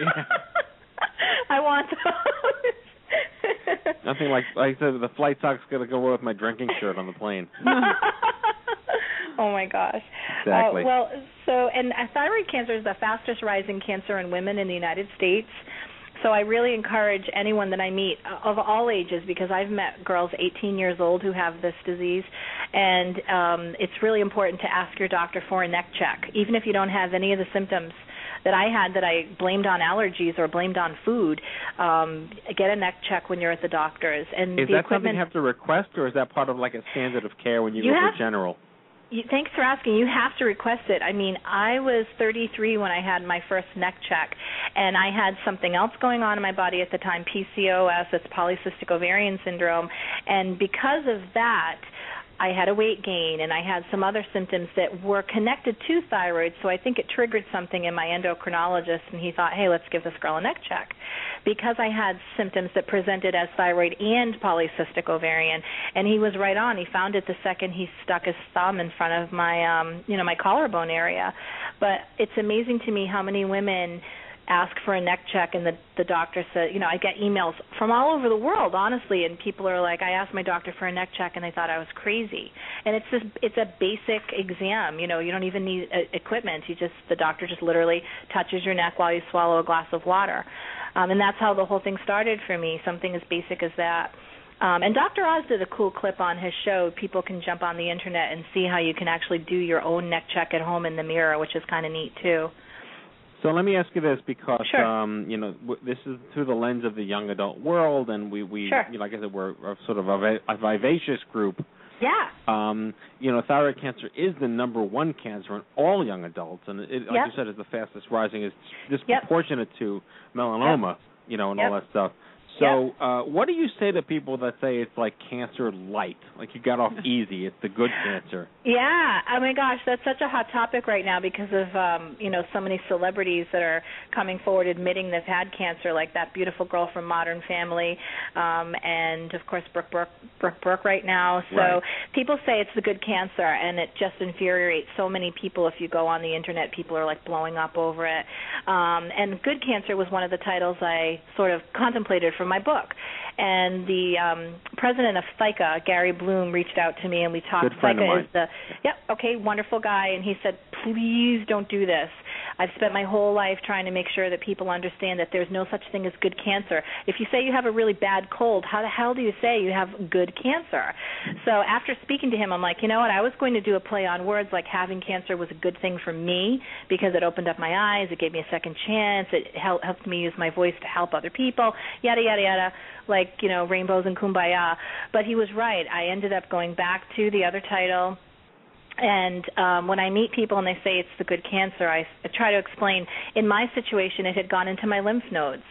Yeah. I want those. Nothing like like I said, the flight sock's gonna go well with my drinking shirt on the plane. oh my gosh. Exactly. Uh, well, so and thyroid cancer is the fastest rising cancer in women in the United States. So I really encourage anyone that I meet uh, of all ages because I've met girls 18 years old who have this disease and um it's really important to ask your doctor for a neck check even if you don't have any of the symptoms that I had that I blamed on allergies or blamed on food. Um, get a neck check when you're at the doctor's, and is the that something you have to request, or is that part of like a standard of care when you, You go have- to general? Thanks for asking. You have to request it. I mean, I was 33 when I had my first neck check, and I had something else going on in my body at the time, PCOS, it's polycystic ovarian syndrome, and because of that, I had a weight gain and I had some other symptoms that were connected to thyroid, so I think it triggered something in my endocrinologist and he thought, "Hey, let's give this girl a neck check." Because I had symptoms that presented as thyroid and polycystic ovarian, and he was right on. He found it the second he stuck his thumb in front of my um, you know, my collarbone area. But it's amazing to me how many women ask for a neck check and the the doctor said you know I get emails from all over the world honestly and people are like I asked my doctor for a neck check and they thought I was crazy and it's just it's a basic exam you know you don't even need uh, equipment you just the doctor just literally touches your neck while you swallow a glass of water um and that's how the whole thing started for me something as basic as that um, and Dr. Oz did a cool clip on his show. People can jump on the internet and see how you can actually do your own neck check at home in the mirror, which is kind of neat too. So let me ask you this, because Sure. um, you know w- this is through the lens of the young adult world, and we we Sure. you know, like I said, we're a sort of a, a vivacious group. Yeah. Um, you know, thyroid cancer is the number one cancer in all young adults, and it, like Yep. you said, is the fastest rising. It's disproportionate to melanoma, you know, and all that stuff. So, uh, what do you say to people that say it's like cancer light, like you got off easy, it's the good cancer? Yeah. Oh my gosh, that's such a hot topic right now because of um, you know, so many celebrities that are coming forward admitting they've had cancer, like that beautiful girl from Modern Family, um, and of course Brooke Brooke Brooke Brooke right now. So Right. people say it's the good cancer and it just infuriates so many people if you go on the internet people are like blowing up over it. Um, and good cancer was one of the titles I sort of contemplated for my book. And the um, president of ThyCa, Gary Bloom, reached out to me and we talked. Good friend of mine. is the yep, okay, wonderful guy and he said, "Please don't do this. I've spent my whole life trying to make sure that people understand that there's no such thing as good cancer. If you say you have a really bad cold, how the hell do you say you have good cancer?" So after speaking to him, I'm like, "You know what? I was going to do a play on words like having cancer was a good thing for me because it opened up my eyes, it gave me a second chance, it hel- helped me use my voice to help other people, yada yada yada." Like, you know, rainbows and kumbaya. But he was right. I ended up going back to the other title and um, when I meet people and they say it's the good cancer, I, I try to explain. In my situation, it had gone into my lymph nodes,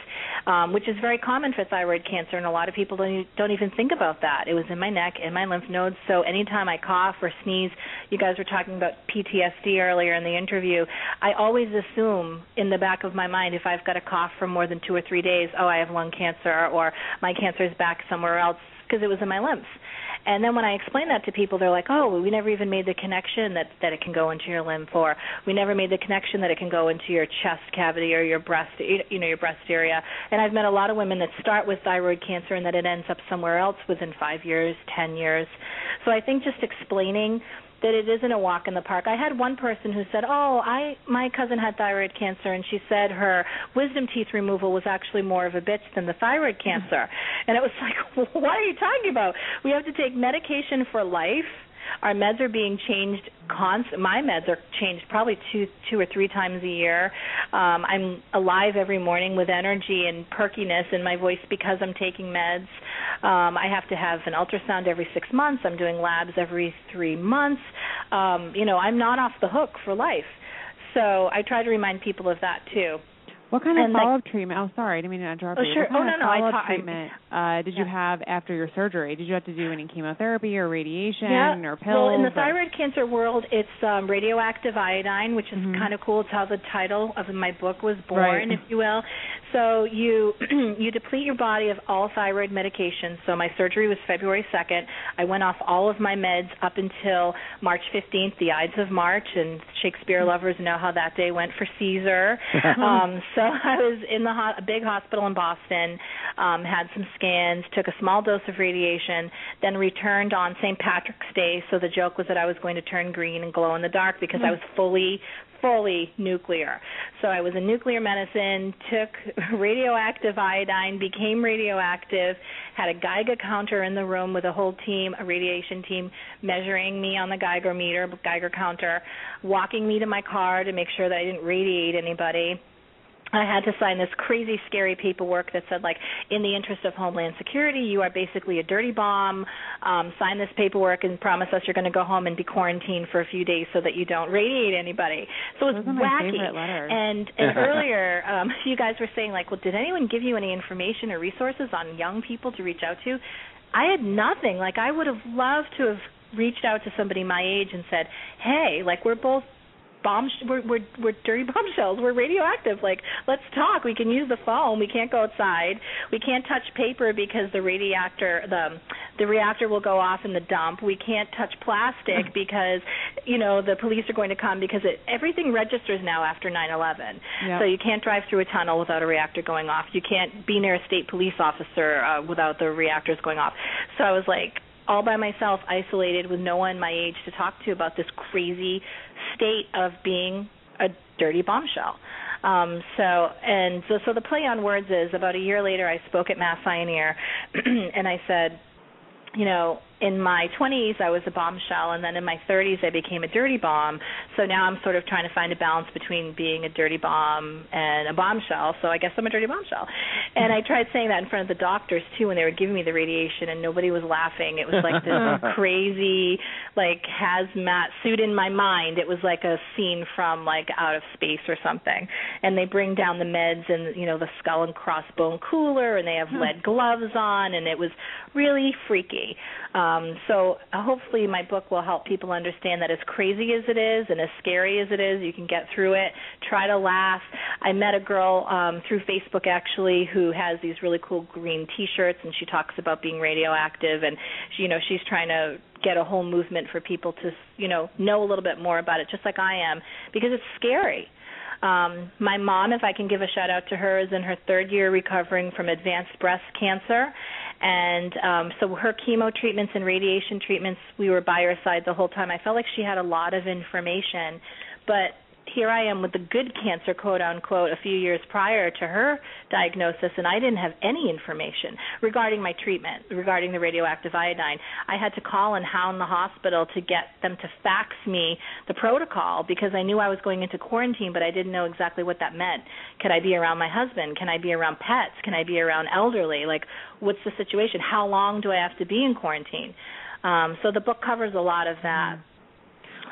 um, which is very common for thyroid cancer, and a lot of people don't don't even think about that. It was in my neck, in my lymph nodes. So anytime I cough or sneeze, you guys were talking about PTSD earlier in the interview. I always assume in the back of my mind if I've got a cough for more than two or three days, oh, I have lung cancer, or my cancer is back somewhere else because it was in my lymphs. And then when I explain that to people, they're like, "Oh, we never even made the connection that that it can go into your lymph, or we never made the connection that it can go into your chest cavity or your breast, you know, your breast area." And I've met a lot of women that start with thyroid cancer and that it ends up somewhere else within five years, ten years. So I think just explaining that it isn't a walk in the park. I had one person who said, "Oh, I my cousin had thyroid cancer and she said her wisdom teeth removal was actually more of a bitch than the thyroid cancer." And it was like, "What are you talking about? We have to take medication for life." Our meds are being changed constant. My meds are changed probably two, two or three times a year. Um, I'm alive every morning with energy and perkiness in my voice because I'm taking meds. Um, I have to have an ultrasound every six months. I'm doing labs every three months. Um, you know, I'm not off the hook for life. So I try to remind people of that too. What kind of And, like- follow-up treatment? Oh, sorry, I didn't mean to interrupt Oh, you. sure. What kind Oh, of no, no, follow-up ta- treatment uh, did you have after your surgery? Did you have to do any chemotherapy or radiation yeah. or pills? Well, in the or- thyroid cancer world, it's um, radioactive iodine, which is Mm-hmm. kind of cool. It's how the title of my book was born, Right. if you will. So you you deplete your body of all thyroid medication. So my surgery was February 2nd. I went off all of my meds up until March 15th, the Ides of March, and Shakespeare lovers know how that day went for Caesar. um, so I was in the ho- a big hospital in Boston, um, had some scans, took a small dose of radiation, then returned on St. Patrick's Day. So the joke was that I was going to turn green and glow in the dark because I was fully fully nuclear. So I was in nuclear medicine, took radioactive iodine, became radioactive, had a Geiger counter in the room with a whole team, a radiation team, measuring me on the Geiger meter, Geiger counter, walking me to my car to make sure that I didn't radiate anybody. I had to sign this crazy, scary paperwork that said, like, in the interest of Homeland Security, you are basically a dirty bomb. Um, sign this paperwork and promise us you're going to go home and be quarantined for a few days so that you don't radiate anybody. So it's are my wacky. And, and earlier, um, you guys were saying, like, well, did anyone give you any information or resources on young people to reach out to? I had nothing. Like, I would have loved to have reached out to somebody my age and said, hey, like, we're both bomb we're we're we're dirty bombshells we're radioactive. Like let's talk. We can use the phone. We can't go outside. We can't touch paper because the reactor the the reactor will go off in the dump. We can't touch plastic because you know the police are going to come because it everything registers now after 9/11 Yeah. so you can't drive through a tunnel without a reactor going off. You can't be near a state police officer uh, without the reactors going off. So i was like all by myself, isolated with no one my age to talk to about this crazy state of being a dirty bombshell. Um, so and so, so the play on words is about a year later, I spoke at Mass Eye and Ear, and I said, you know, in my 20s I was a bombshell and then in my 30s I became a dirty bomb. So now I'm sort of trying to find a balance between being a dirty bomb and a bombshell. So I guess I'm a dirty bombshell. And I tried saying that in front of the doctors too when they were giving me the radiation and nobody was laughing. It was like this crazy like hazmat suit in my mind. It was like a scene from like out of space or something. And they bring down the meds and you know the skull and crossbone cooler and they have hmm. lead gloves on and it was really freaky. Um, so uh, hopefully my book will help people understand that as crazy as it is and as scary as it is, you can get through it. Try to laugh. I met a girl um, through Facebook actually who has these really cool green T-shirts, and she talks about being radioactive, and she, you know she's trying to get a whole movement for people to you know know a little bit more about it, just like I am, because it's scary. Um, my mom, if I can give a shout out to her, is in her third year recovering from advanced breast cancer, and um so her chemo treatments and radiation treatments we were by her side the whole time. I felt like she had a lot of information but here I am with the good cancer, quote unquote, a few years prior to her diagnosis, and I didn't have any information regarding my treatment, regarding the radioactive iodine. I had to call and hound the hospital to get them to fax me the protocol because I knew I was going into quarantine, but I didn't know exactly what that meant. Could I be around my husband? Can I be around pets? Can I be around elderly? Like, what's the situation? How long do I have to be in quarantine? Um, so the book covers a lot of that. Well,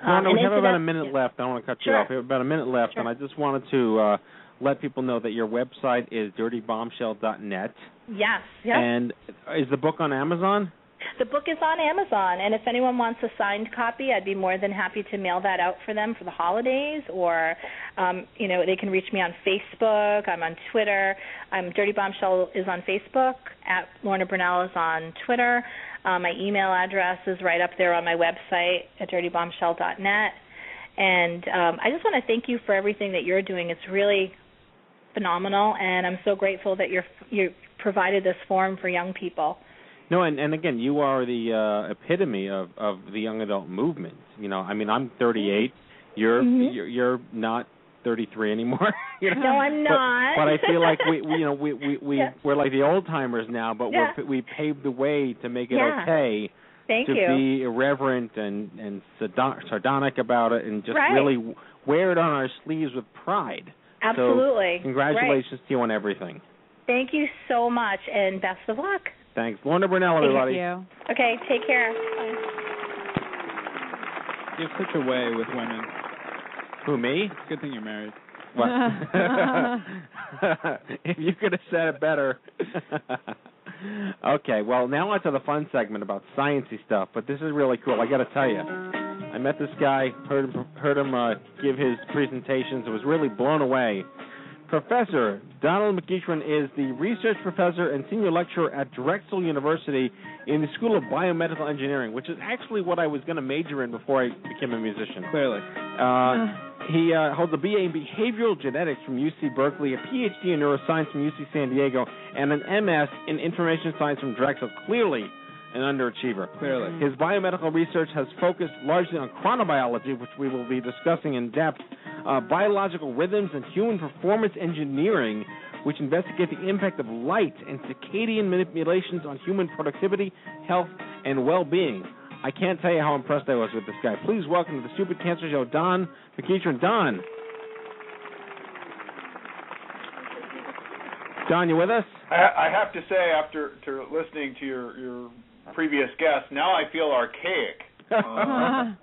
Um, no, and we have about a minute left. I don't want to cut Sure. you off. We have about a minute left, and I just wanted to uh, let people know that your website is dirtybombshell.net. Yes, yes. And is the book on Amazon? The book is on Amazon, and if anyone wants a signed copy, I'd be more than happy to mail that out for them for the holidays. Or, um, you know, they can reach me on Facebook. I'm on Twitter. I'm Dirty Bombshell is on Facebook. At Lorna Brunelle is on Twitter. Uh, my email address is right up there on my website at dirtybombshell.net. And um, I just want to thank you for everything that you're doing. It's really phenomenal, and I'm so grateful that you're you provided this forum for young people. No, and and again, you are the uh, epitome of of the young adult movement. You know, I mean, I'm 38. You're Mhm. you're, you're not 33 anymore. you know? No, I'm not. But, I feel like we, we you know we we we Yeah. we're like the old timers now, but Yeah. we're we paved the way to make it Yeah. okay Thank to you. be irreverent and and sardon- sardonic about it and just Right. really wear it on our sleeves with pride. Absolutely. So congratulations to you on everything. Thank you so much, and best of luck. Thanks, Lorna Brunelle, everybody. Okay, take care. You have such a way with women. Who me? It's a good thing you're married. What? if you could have said it better. okay, well now onto the fun segment about sciencey stuff. But this is really cool. I got to tell you, I met this guy, heard him, heard him uh, give his presentations. I was really blown away. Professor Donald McEachron is the research professor and senior lecturer at Drexel University in the School of Biomedical Engineering, which is actually what I was going to major in before I became a musician. Clearly. Uh, he uh, holds a BA in behavioral genetics from UC Berkeley, a PhD in neuroscience from UC San Diego, and an MS in information science from Drexel. Clearly an underachiever. Clearly. His biomedical research has focused largely on chronobiology, which we will be discussing in depth, uh, biological rhythms, and human performance engineering, which investigate the impact of light and circadian manipulations on human productivity, health, and well-being. I can't tell you how impressed I was with this guy. Please welcome to the Stupid Cancer Show, Don McEachron. Don. Don, you with us? I, I have to say, after to listening to your your previous guest, now I feel archaic.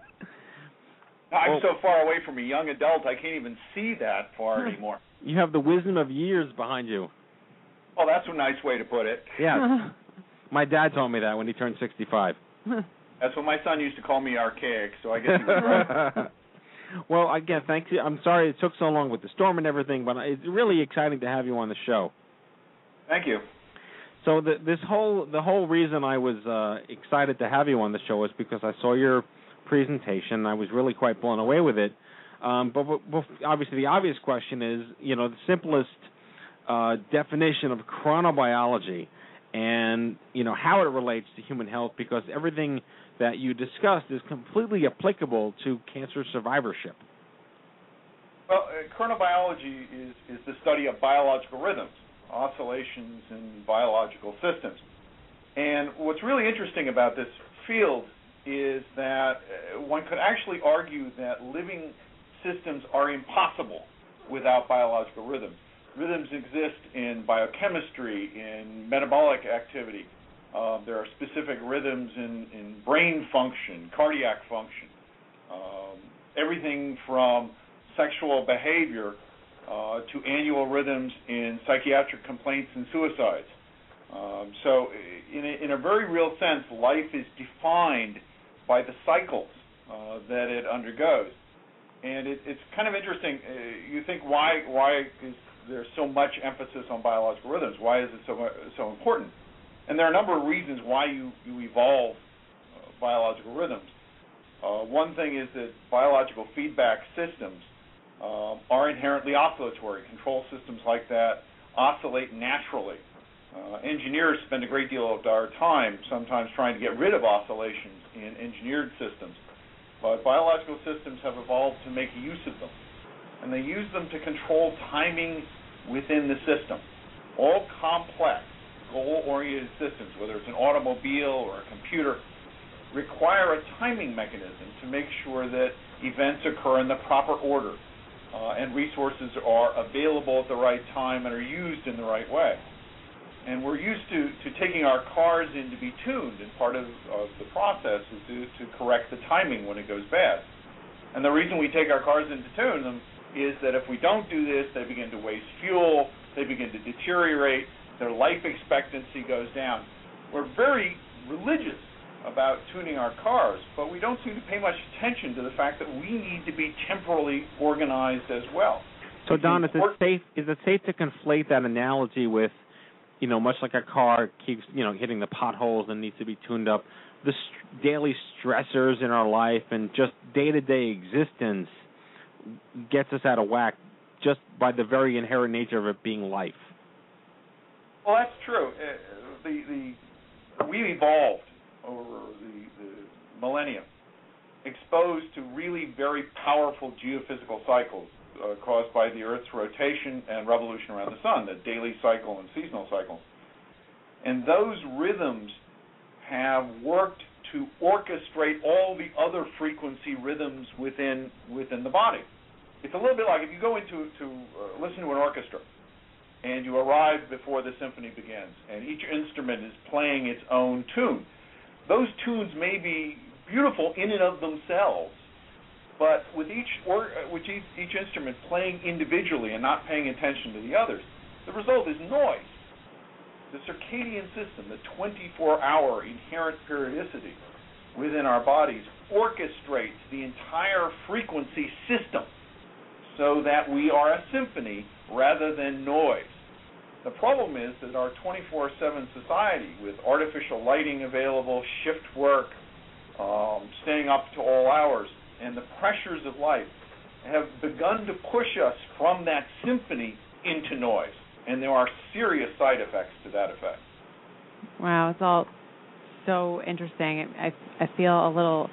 Uh, I'm so far away from a young adult, I can't even see that far anymore. You have the wisdom of years behind you. Oh, that's a nice way to put it. Yes. My dad told me that when he turned 65. That's what my son used to call me archaic, so I guess he was right. well, again, thank you. I'm sorry it took so long with the storm and everything, but it's really exciting to have you on the show. Thank you. So the, this whole the whole reason I was uh, excited to have you on the show is because I saw your presentation. I was really quite blown away with it. Um, but, but, but obviously, the obvious question is, you know, the simplest uh, definition of chronobiology, and you know how it relates to human health, because everything that you discussed is completely applicable to cancer survivorship. Well, uh, chronobiology is is the study of biological rhythms, oscillations in biological systems. And what's really interesting about this field is that uh, one could actually argue that living systems are impossible without biological rhythms. Rhythms exist in biochemistry, in metabolic activity. Uh, there are specific rhythms in, in brain function, cardiac function, um, everything from sexual behavior uh, to annual rhythms in psychiatric complaints and suicides. Um, so, in a, in a very real sense, life is defined by the cycles uh, that it undergoes. And it, it's kind of interesting. Uh, you think why why is there so much emphasis on biological rhythms? Why is it so so important? And there are a number of reasons why you you evolve uh, biological rhythms. Uh, one thing is that biological feedback systems um, are inherently oscillatory. Control systems like that oscillate naturally. Uh, engineers spend a great deal of our time sometimes trying to get rid of oscillations in engineered systems, but biological systems have evolved to make use of them, and they use them to control timing within the system. All complex, goal-oriented systems, whether it's an automobile or a computer, require a timing mechanism to make sure that events occur in the proper order uh, and resources are available at the right time and are used in the right way. And we're used to, to taking our cars in to be tuned, and part of, of the process is to, to correct the timing when it goes bad. And the reason we take our cars in to tune them is that if we don't do this, they begin to waste fuel, they begin to deteriorate, their life expectancy goes down. We're very religious about tuning our cars, but we don't seem to pay much attention to the fact that we need to be temporally organized as well. So Don, is it safe is it safe to conflate that analogy with, you know, much like a car keeps you know hitting the potholes and needs to be tuned up, the st- daily stressors in our life and just day to day existence gets us out of whack just by the very inherent nature of it being life. Well, that's true. Uh, the the we evolved over the, the millennium, exposed to really very powerful geophysical cycles uh, caused by the Earth's rotation and revolution around the sun, the daily cycle and seasonal cycle. And those rhythms have worked to orchestrate all the other frequency rhythms within within the body. It's a little bit like if you go into to uh, listen to an orchestra and you arrive before the symphony begins and each instrument is playing its own tune those tunes may be beautiful in and of themselves, but with each or uh, with each, each instrument playing individually and not paying attention to the others, the result is noise. The circadian system, the 24-hour inherent periodicity within our bodies, orchestrates the entire frequency system so that we are a symphony rather than noise. The problem is that our 24/7 society, with artificial lighting available, shift work, um, staying up to all hours, and the pressures of life, have begun to push us from that symphony into noise, and there are serious side effects to that effect. Wow, it's all so interesting. I I feel a little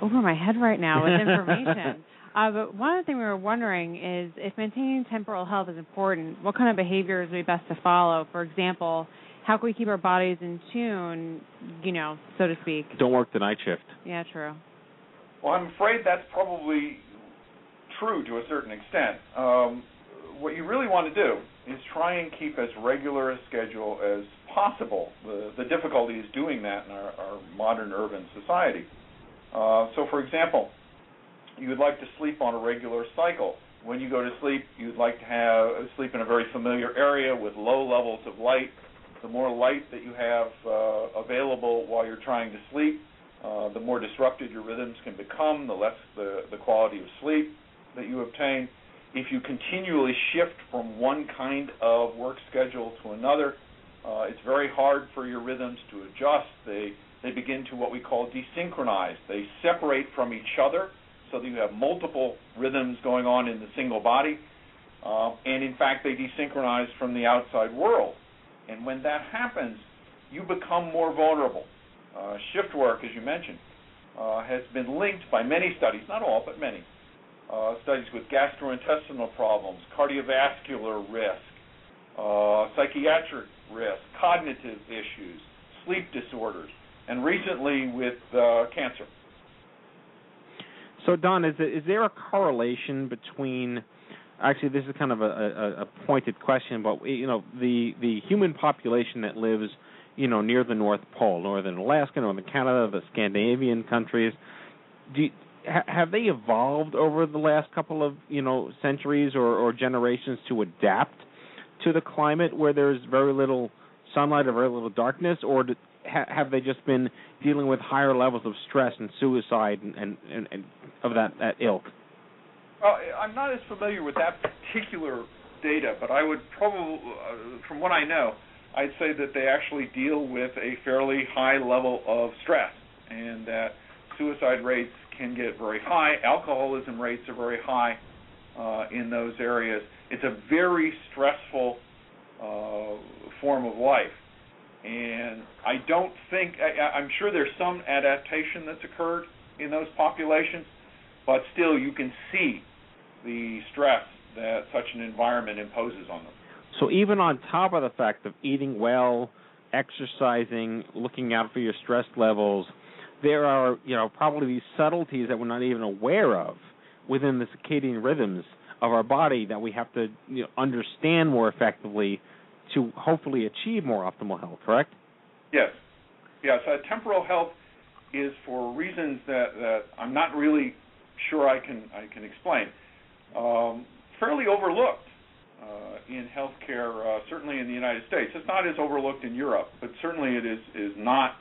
over my head right now with information. Uh, but one of the things we were wondering is if maintaining temporal health is important, what kind of behaviors would be best to follow? For example, how can we keep our bodies in tune, you know, so to speak? Don't work the night shift. Yeah, true. Well, I'm afraid that's probably true to a certain extent. Um, what you really want to do is try and keep as regular a schedule as possible. The, the difficulty is doing that in our, our modern urban society. Uh, so, for example, you would like to sleep on a regular cycle. When you go to sleep, you'd like to have sleep in a very familiar area with low levels of light. The more light that you have uh, available while you're trying to sleep, uh, the more disrupted your rhythms can become, the less the, the quality of sleep that you obtain. If you continually shift from one kind of work schedule to another, uh, it's very hard for your rhythms to adjust. They they begin to what we call desynchronize. They separate from each other so that you have multiple rhythms going on in the single body. Uh, and in fact, they desynchronize from the outside world. And when that happens, you become more vulnerable. Uh, shift work, as you mentioned, uh, has been linked by many studies, not all, but many, uh, studies with gastrointestinal problems, cardiovascular risk, uh, psychiatric risk, cognitive issues, sleep disorders. and recently with uh, cancer. So, Don, is, is there a correlation between? Actually, this is kind of a, a, a pointed question, but you know, the the human population that lives, you know, near the North Pole, northern Alaska, northern Canada, the Scandinavian countries, do you, ha, have they evolved over the last couple of you know centuries or, or generations to adapt to the climate where there's very little sunlight or very little darkness, or do, ha, have they just been dealing with higher levels of stress and suicide and, and, and, and of that, that ilk? Well, I'm not as familiar with that particular data, but I would probably, uh, from what I know, I'd say that they actually deal with a fairly high level of stress, and that suicide rates can get very high. Alcoholism rates are very high uh, in those areas. It's a very stressful uh, form of life. And I don't think, I, I'm sure there's some adaptation that's occurred in those populations, but still you can see the stress that such an environment imposes on them. So even on top of the fact of eating well, exercising, looking out for your stress levels, there are, you know, probably these subtleties that we're not even aware of within the circadian rhythms of our body that we have to you know, understand more effectively to hopefully achieve more optimal health, correct? Yes. Yes. Uh, temporal health is for reasons that, that I'm not really sure I can I can explain. Um, fairly overlooked uh, in healthcare, uh, certainly in the United States. It's not as overlooked in Europe, but certainly it is is not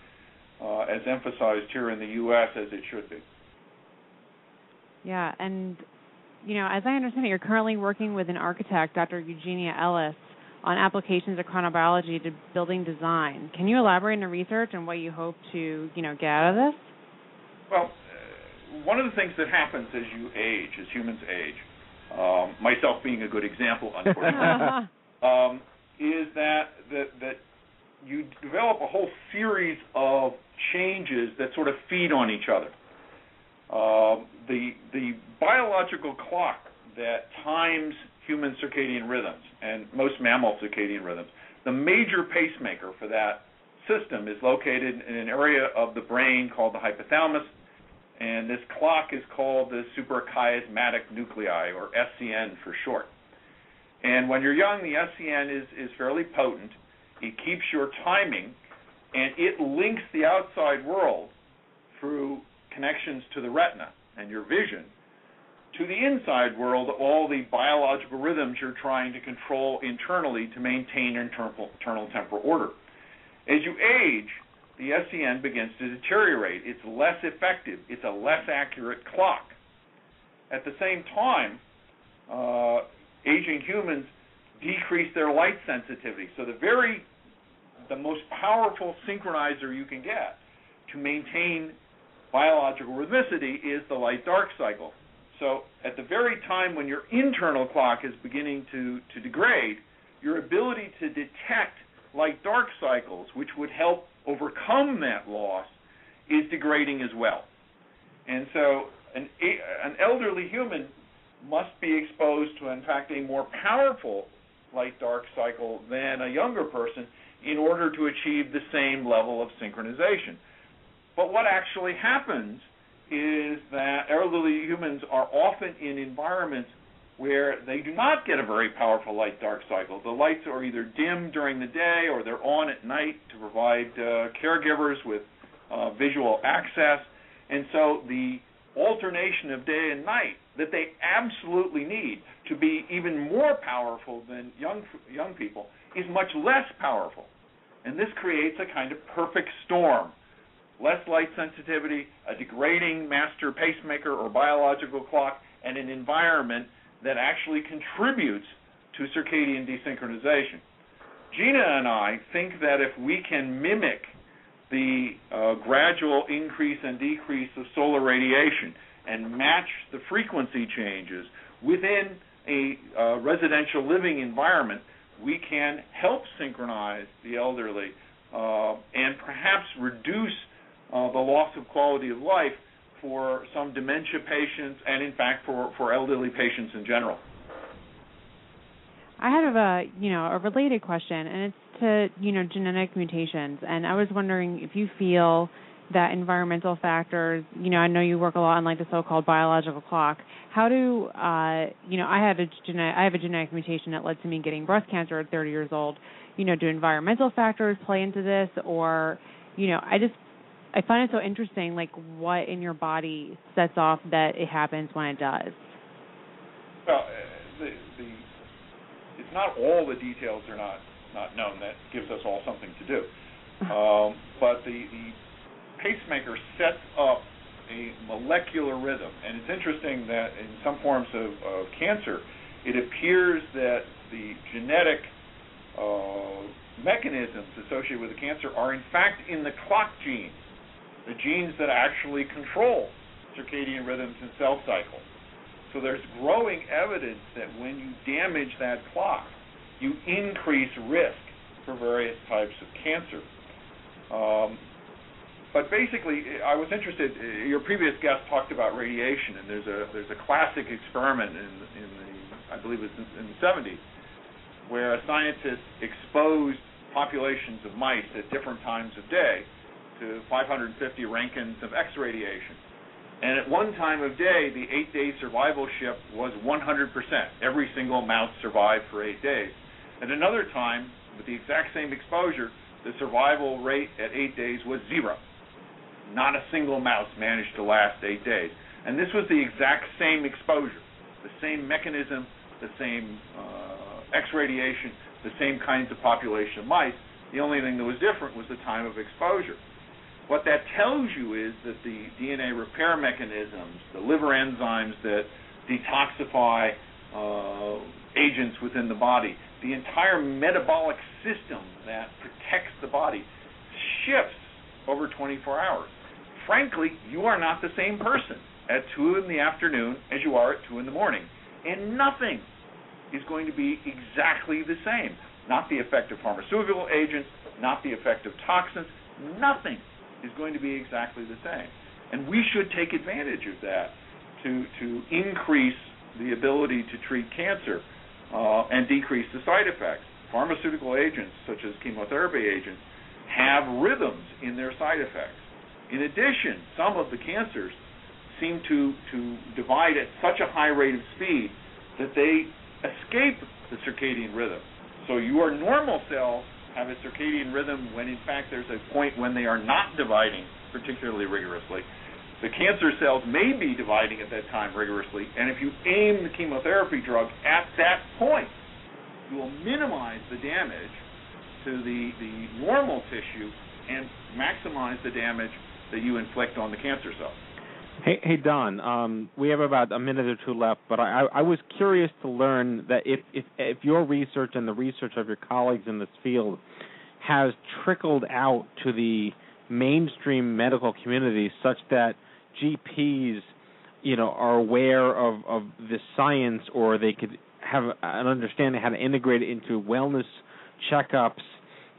uh, as emphasized here in the U.S. as it should be. Yeah, and you know, as I understand it, you're currently working with an architect, Dr. Eugenia Ellis, on applications of chronobiology to building design. Can you elaborate on the research and what you hope to, you know, get out of this? Well, uh, one of the things that happens as you age, as humans age, um, myself being a good example, unfortunately, um, is that that that you develop a whole series of changes that sort of feed on each other. Uh, the the biological clock that times human circadian rhythms and most mammal circadian rhythms. The major pacemaker for that system is located in an area of the brain called the hypothalamus, and this clock is called the suprachiasmatic nuclei, or SCN for short. And when you're young, the SCN is, is fairly potent. It keeps your timing, and it links the outside world through connections to the retina and your vision to the inside world all the biological rhythms you're trying to control internally to maintain internal, internal temporal order. As you age, the SCN begins to deteriorate. It's less effective. It's a less accurate clock. At the same time, uh, aging humans decrease their light sensitivity. So the very the most powerful synchronizer you can get to maintain biological rhythmicity is the light dark cycle. So at the very time when your internal clock is beginning to, to degrade, your ability to detect light dark cycles, which would help overcome that loss, is degrading as well. And so an, an elderly human must be exposed to, in fact, a more powerful light dark cycle than a younger person in order to achieve the same level of synchronization. But what actually happens is that elderly humans are often in environments where they do not get a very powerful light dark cycle. The lights are either dim during the day or they're on at night to provide uh, caregivers with uh, visual access. And so the alternation of day and night that they absolutely need to be even more powerful than young young people is much less powerful. And this creates a kind of perfect storm less light sensitivity, a degrading master pacemaker or biological clock, and an environment that actually contributes to circadian desynchronization. Gina and I think that if we can mimic the uh, gradual increase and decrease of solar radiation and match the frequency changes within a uh, residential living environment, we can help synchronize the elderly uh, and perhaps reduce uh, the loss of quality of life for some dementia patients and, in fact, for, for elderly patients in general. I have a you know a related question, and it's to you know genetic mutations, and I was wondering if you feel that environmental factors. You know, I know you work a lot on like the so-called biological clock. How do uh, you know? I had a genetic I have a genetic mutation that led to me getting breast cancer at 30 years old. You know, do environmental factors play into this, or you know, I just I find it so interesting, like what in your body sets off that it happens when it does. Well, uh, the, the it's not all the details are not not known. That gives us all something to do. Um, but the, the pacemaker sets up a molecular rhythm, and it's interesting that in some forms of, of cancer, it appears that the genetic uh, mechanisms associated with the cancer are in fact in the clock genes, the genes that actually control circadian rhythms and cell cycles. So there's growing evidence that when you damage that clock, you increase risk for various types of cancer. Um, but basically, I was interested. Your previous guest talked about radiation, and there's a there's a classic experiment in in the I believe it's in, in the 70s where a scientist exposed populations of mice at different times of day to 550 roentgens of X radiation. And at one time of day, the eight day survival ship was 100%. Every single mouse survived for eight days. At another time, with the exact same exposure, the survival rate at eight days was zero. Not a single mouse managed to last eight days. And this was the exact same exposure, the same mechanism, the same uh, X radiation, the same kinds of population of mice. The only thing that was different was the time of exposure. What that tells you is that the DNA repair mechanisms, the liver enzymes that detoxify uh, agents within the body, the entire metabolic system that protects the body shifts over 24 hours. Frankly, you are not the same person at 2 in the afternoon as you are at 2 in the morning. And nothing is going to be exactly the same. Not the effect of pharmaceutical agents, not the effect of toxins, nothing is going to be exactly the same. And we should take advantage of that to, to increase the ability to treat cancer uh, and decrease the side effects. Pharmaceutical agents, such as chemotherapy agents, have rhythms in their side effects. In addition, some of the cancers seem to, to divide at such a high rate of speed that they escape the circadian rhythm. So your normal cells have a circadian rhythm when in fact there's a point when they are not dividing particularly rigorously. The cancer cells may be dividing at that time rigorously, and if you aim the chemotherapy drug at that point, you will minimize the damage to the, the normal tissue and maximize the damage that you inflict on the cancer cells. Hey, hey Don. Um, we have about a minute or two left, but I, I was curious to learn that if, if if your research and the research of your colleagues in this field has trickled out to the mainstream medical community, such that GPs, you know, are aware of of the science, or they could have an understanding how to integrate it into wellness checkups.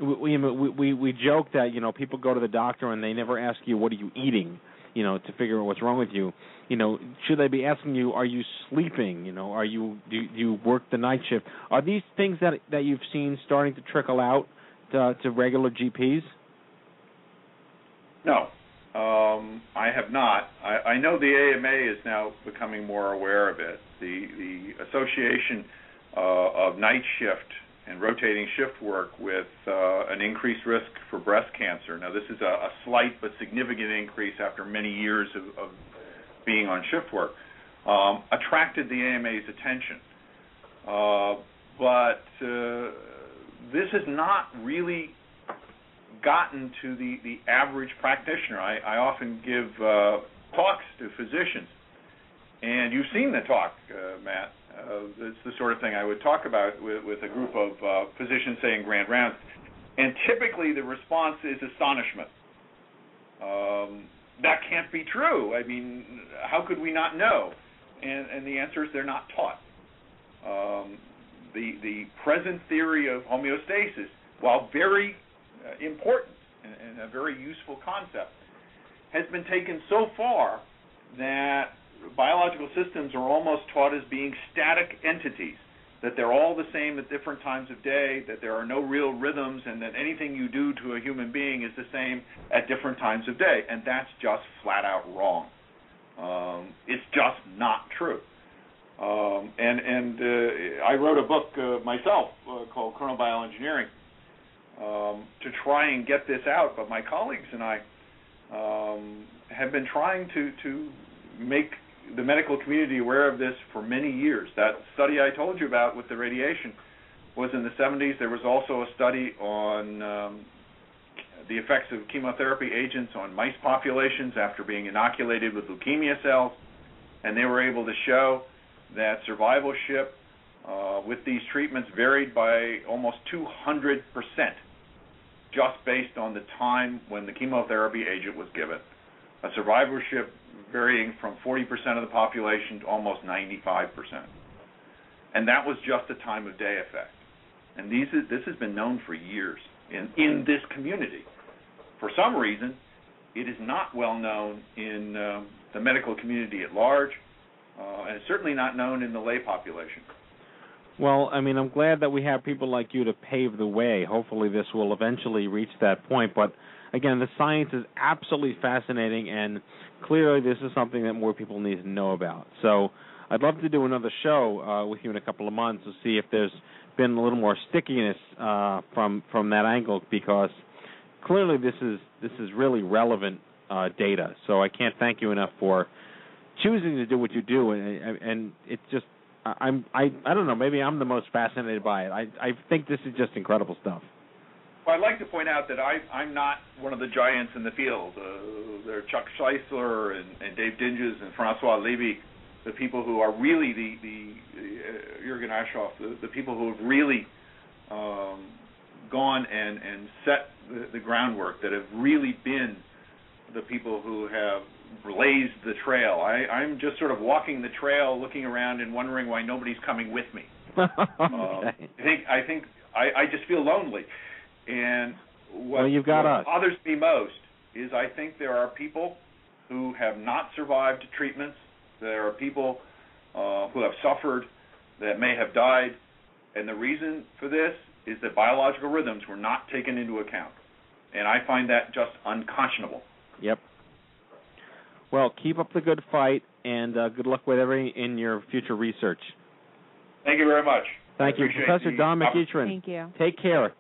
We, we we we joke that you know people go to the doctor and they never ask you what are you eating you know, to figure out what's wrong with you. You know, should they be asking you, are you sleeping? You know, are you do, do you work the night shift? Are these things that that you've seen starting to trickle out to, to regular GPs? No, um, I have not. I, I know the AMA is now becoming more aware of it. The the Association uh, of Night Shift and rotating shift work with uh, an increased risk for breast cancer. Now, this is a, a slight but significant increase after many years of, of being on shift work. Um, attracted the AMA's attention, uh, but uh, this has not really gotten to the, the average practitioner. I, I often give uh, talks to physicians, and you've seen the talk, uh, Matt uh, it's the sort of thing I would talk about with, with a group of uh, physicians, say in grand rounds. And typically the response is astonishment. Um, that can't be true. I mean, how could we not know? And, and the answer is they're not taught. Um, the the present theory of homeostasis, while very uh, important and, and a very useful concept, has been taken so far that biological systems are almost taught as being static entities. that they're all the same at different times of day, that there are no real rhythms, and that anything you do to a human being is the same at different times of day. And that's just flat out wrong. Um, it's just not true. Um, and and uh, I wrote a book uh, myself uh, called Chronobioengineering um, to try and get this out, but my colleagues and I um, have been trying to to make the medical community aware of this for many years. That study I told you about with the radiation was in the 70s. There was also a study on um, the effects of chemotherapy agents on mice populations after being inoculated with leukemia cells, and they were able to show that survivalship uh, with these treatments varied by almost 200 percent, just based on the time when the chemotherapy agent was given. A survivorship varying from 40% of the population to almost 95%. And that was just a time of day effect. And these this has been known for years in, in this community. For some reason, it is not well known in uh, the medical community at large, uh, and it's certainly not known in the lay population. Well, I mean, I'm glad that we have people like you to pave the way. Hopefully, this will eventually reach that point. But again, the science is absolutely fascinating, and clearly, this is something that more people need to know about. So, I'd love to do another show uh, with you in a couple of months to see if there's been a little more stickiness uh, from from that angle, because clearly, this is this is really relevant uh, data. So, I can't thank you enough for choosing to do what you do, and, and it's just I'm I I don't know. Maybe I'm the most fascinated by it. I I think this is just incredible stuff. Well, I'd like to point out that I I'm not one of the giants in the field. Uh, there are Chuck Czeisler and, and Dave Dinges and Francois Levy, the people who are really the the uh, Jürgen Aschoff, the, the people who have really um, gone and and set the, the groundwork that have really been the people who have blazed the trail. I, I'm just sort of walking the trail, looking around and wondering why nobody's coming with me. okay. Um, I think I think I, I just feel lonely, and what, well, you've got what us. bothers me most is I think there are people who have not survived treatments. There are people uh, who have suffered that may have died, and the reason for this is that biological rhythms were not taken into account, and I find that just unconscionable. Yep. Well, keep up the good fight, and uh, good luck with everything in your future research. Thank you very much. Thank I you, Professor Don opp- McEachron. Thank you. Take care.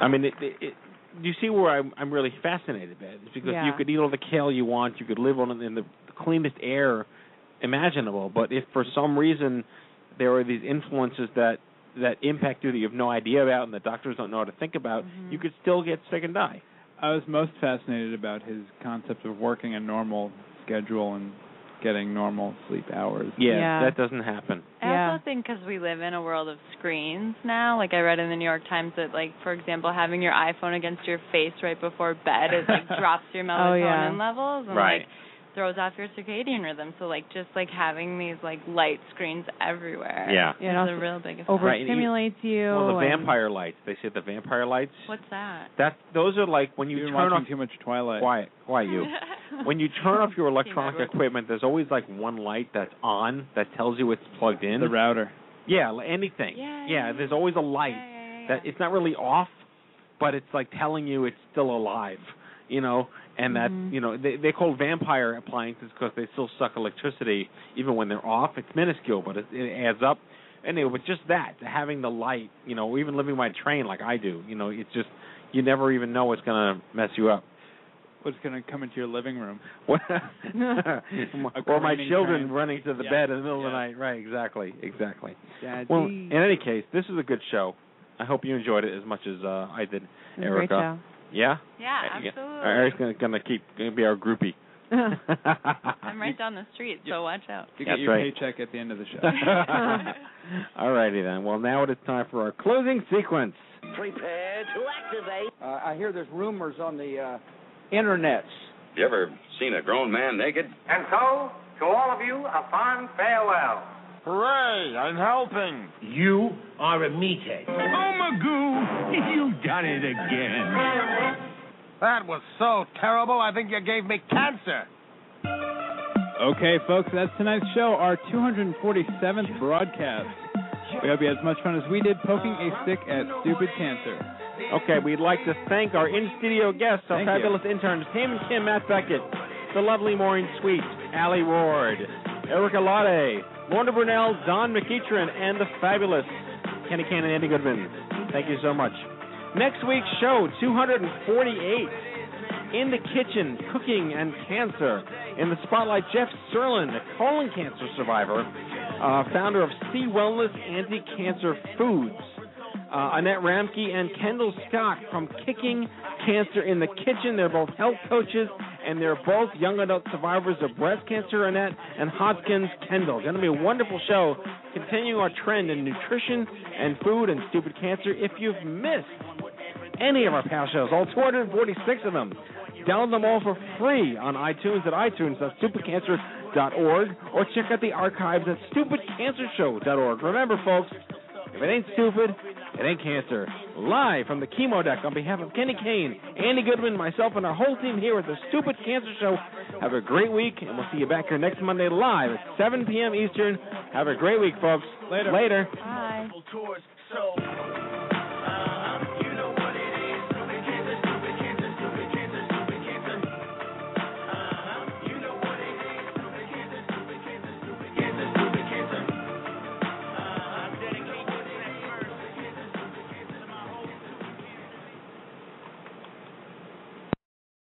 I mean, it, it, it, you see where I'm, I'm really fascinated by it? It's because Yeah. you could eat all the kale you want, you could live on in the cleanest air imaginable, but if for some reason there are these influences that that impact you that you have no idea about and the doctors don't know how to think about, Mm-hmm. you could still get sick and die. I was most fascinated about his concept of working a normal schedule and getting normal sleep hours. Yeah, Yeah. that doesn't happen. I Yeah. also think because we live in a world of screens now, like I read in the New York Times that, like, for example, having your iPhone against your face right before bed is like drops your melatonin Oh, yeah. levels and Right. like throws off your circadian rhythm. So like just like having these like light screens everywhere, Yeah. Yeah, it is a real big effect. Right, you- overstimulates you. Well, the vampire lights. They say the vampire lights. What's that? That those are like when you You've been turn watching off. too much Twilight. Quiet, quiet you. when you turn off your electronic equipment, there's always like one light that's on that tells you it's plugged in. The router. yeah, anything. Yeah, yeah, yeah, there's always a light Yeah, yeah, yeah, that it's not really off, but it's like telling you it's still alive. You know, and that Mhm. you know they they call vampire appliances because they still suck electricity even when they're off. It's minuscule, but it, it adds up. Anyway, but just that having the light, you know, even living by train like I do, you know, it's just you never even know what's gonna mess you up. What's going to come into your living room? or my children train. running to the Yeah. bed in the middle of the night. Right, exactly, exactly. Daddy. Well, in any case, this is a good show. I hope you enjoyed it as much as uh, I did, It was a Erika. Great show. Yeah. Yeah, yeah. absolutely. Eric's gonna, gonna keep gonna be our groupie. I'm right down the street, so watch out. You That's get your right. paycheck at the end of the show. All righty then. Well, now it is time for our closing sequence. Prepare to activate. Uh, I hear there's rumors on the uh, internets. You ever seen a grown man naked? And so, to all of you, a fond farewell. Hooray! I'm helping. You are a meathead. Oh, Magoo, you've done it again. That was so terrible, I think you gave me cancer. Okay, folks, that's tonight's show, our 247th broadcast. We hope you had as much fun as we did poking a stick at stupid cancer. Okay, we'd like to thank our in-studio guests, our Thank you. fabulous interns, Tim and Kim, Matt Beckett, the lovely Maureen Sweet, Allie Ward, Erika Lade, Lorna Brunelle, Don McEachron, and the fabulous Kenny Cannon and Andy Goodman. Thank you so much. Next week's show, 248. In the kitchen, cooking and cancer. In the spotlight, Jeff Serlin, a colon cancer survivor, uh, founder of Sea Wellness Anti-Cancer Foods. Uh, Annette Ramke and Kendall Scott from Kicking Cancer in the Kitchen. They're both health coaches, and they're both young adult survivors of breast cancer, Annette, and Hodgkin's, Kendall. Going to be a wonderful show, continuing our trend in nutrition and food and stupid cancer. If you've missed any of our past shows, all 246 of them, download them all for free on iTunes at iTunes.stupidcancer.org or check out the archives at stupidcancershow.org. Remember, folks, if it ain't stupid, it ain't cancer. Live from the chemo deck on behalf of Kenny Kane, Andy Goodman, myself, and our whole team here at the Stupid Cancer Show. Have a great week, and we'll see you back here next Monday live at 7 p.m. Eastern. Have a great week, folks. Later. Later. Bye. So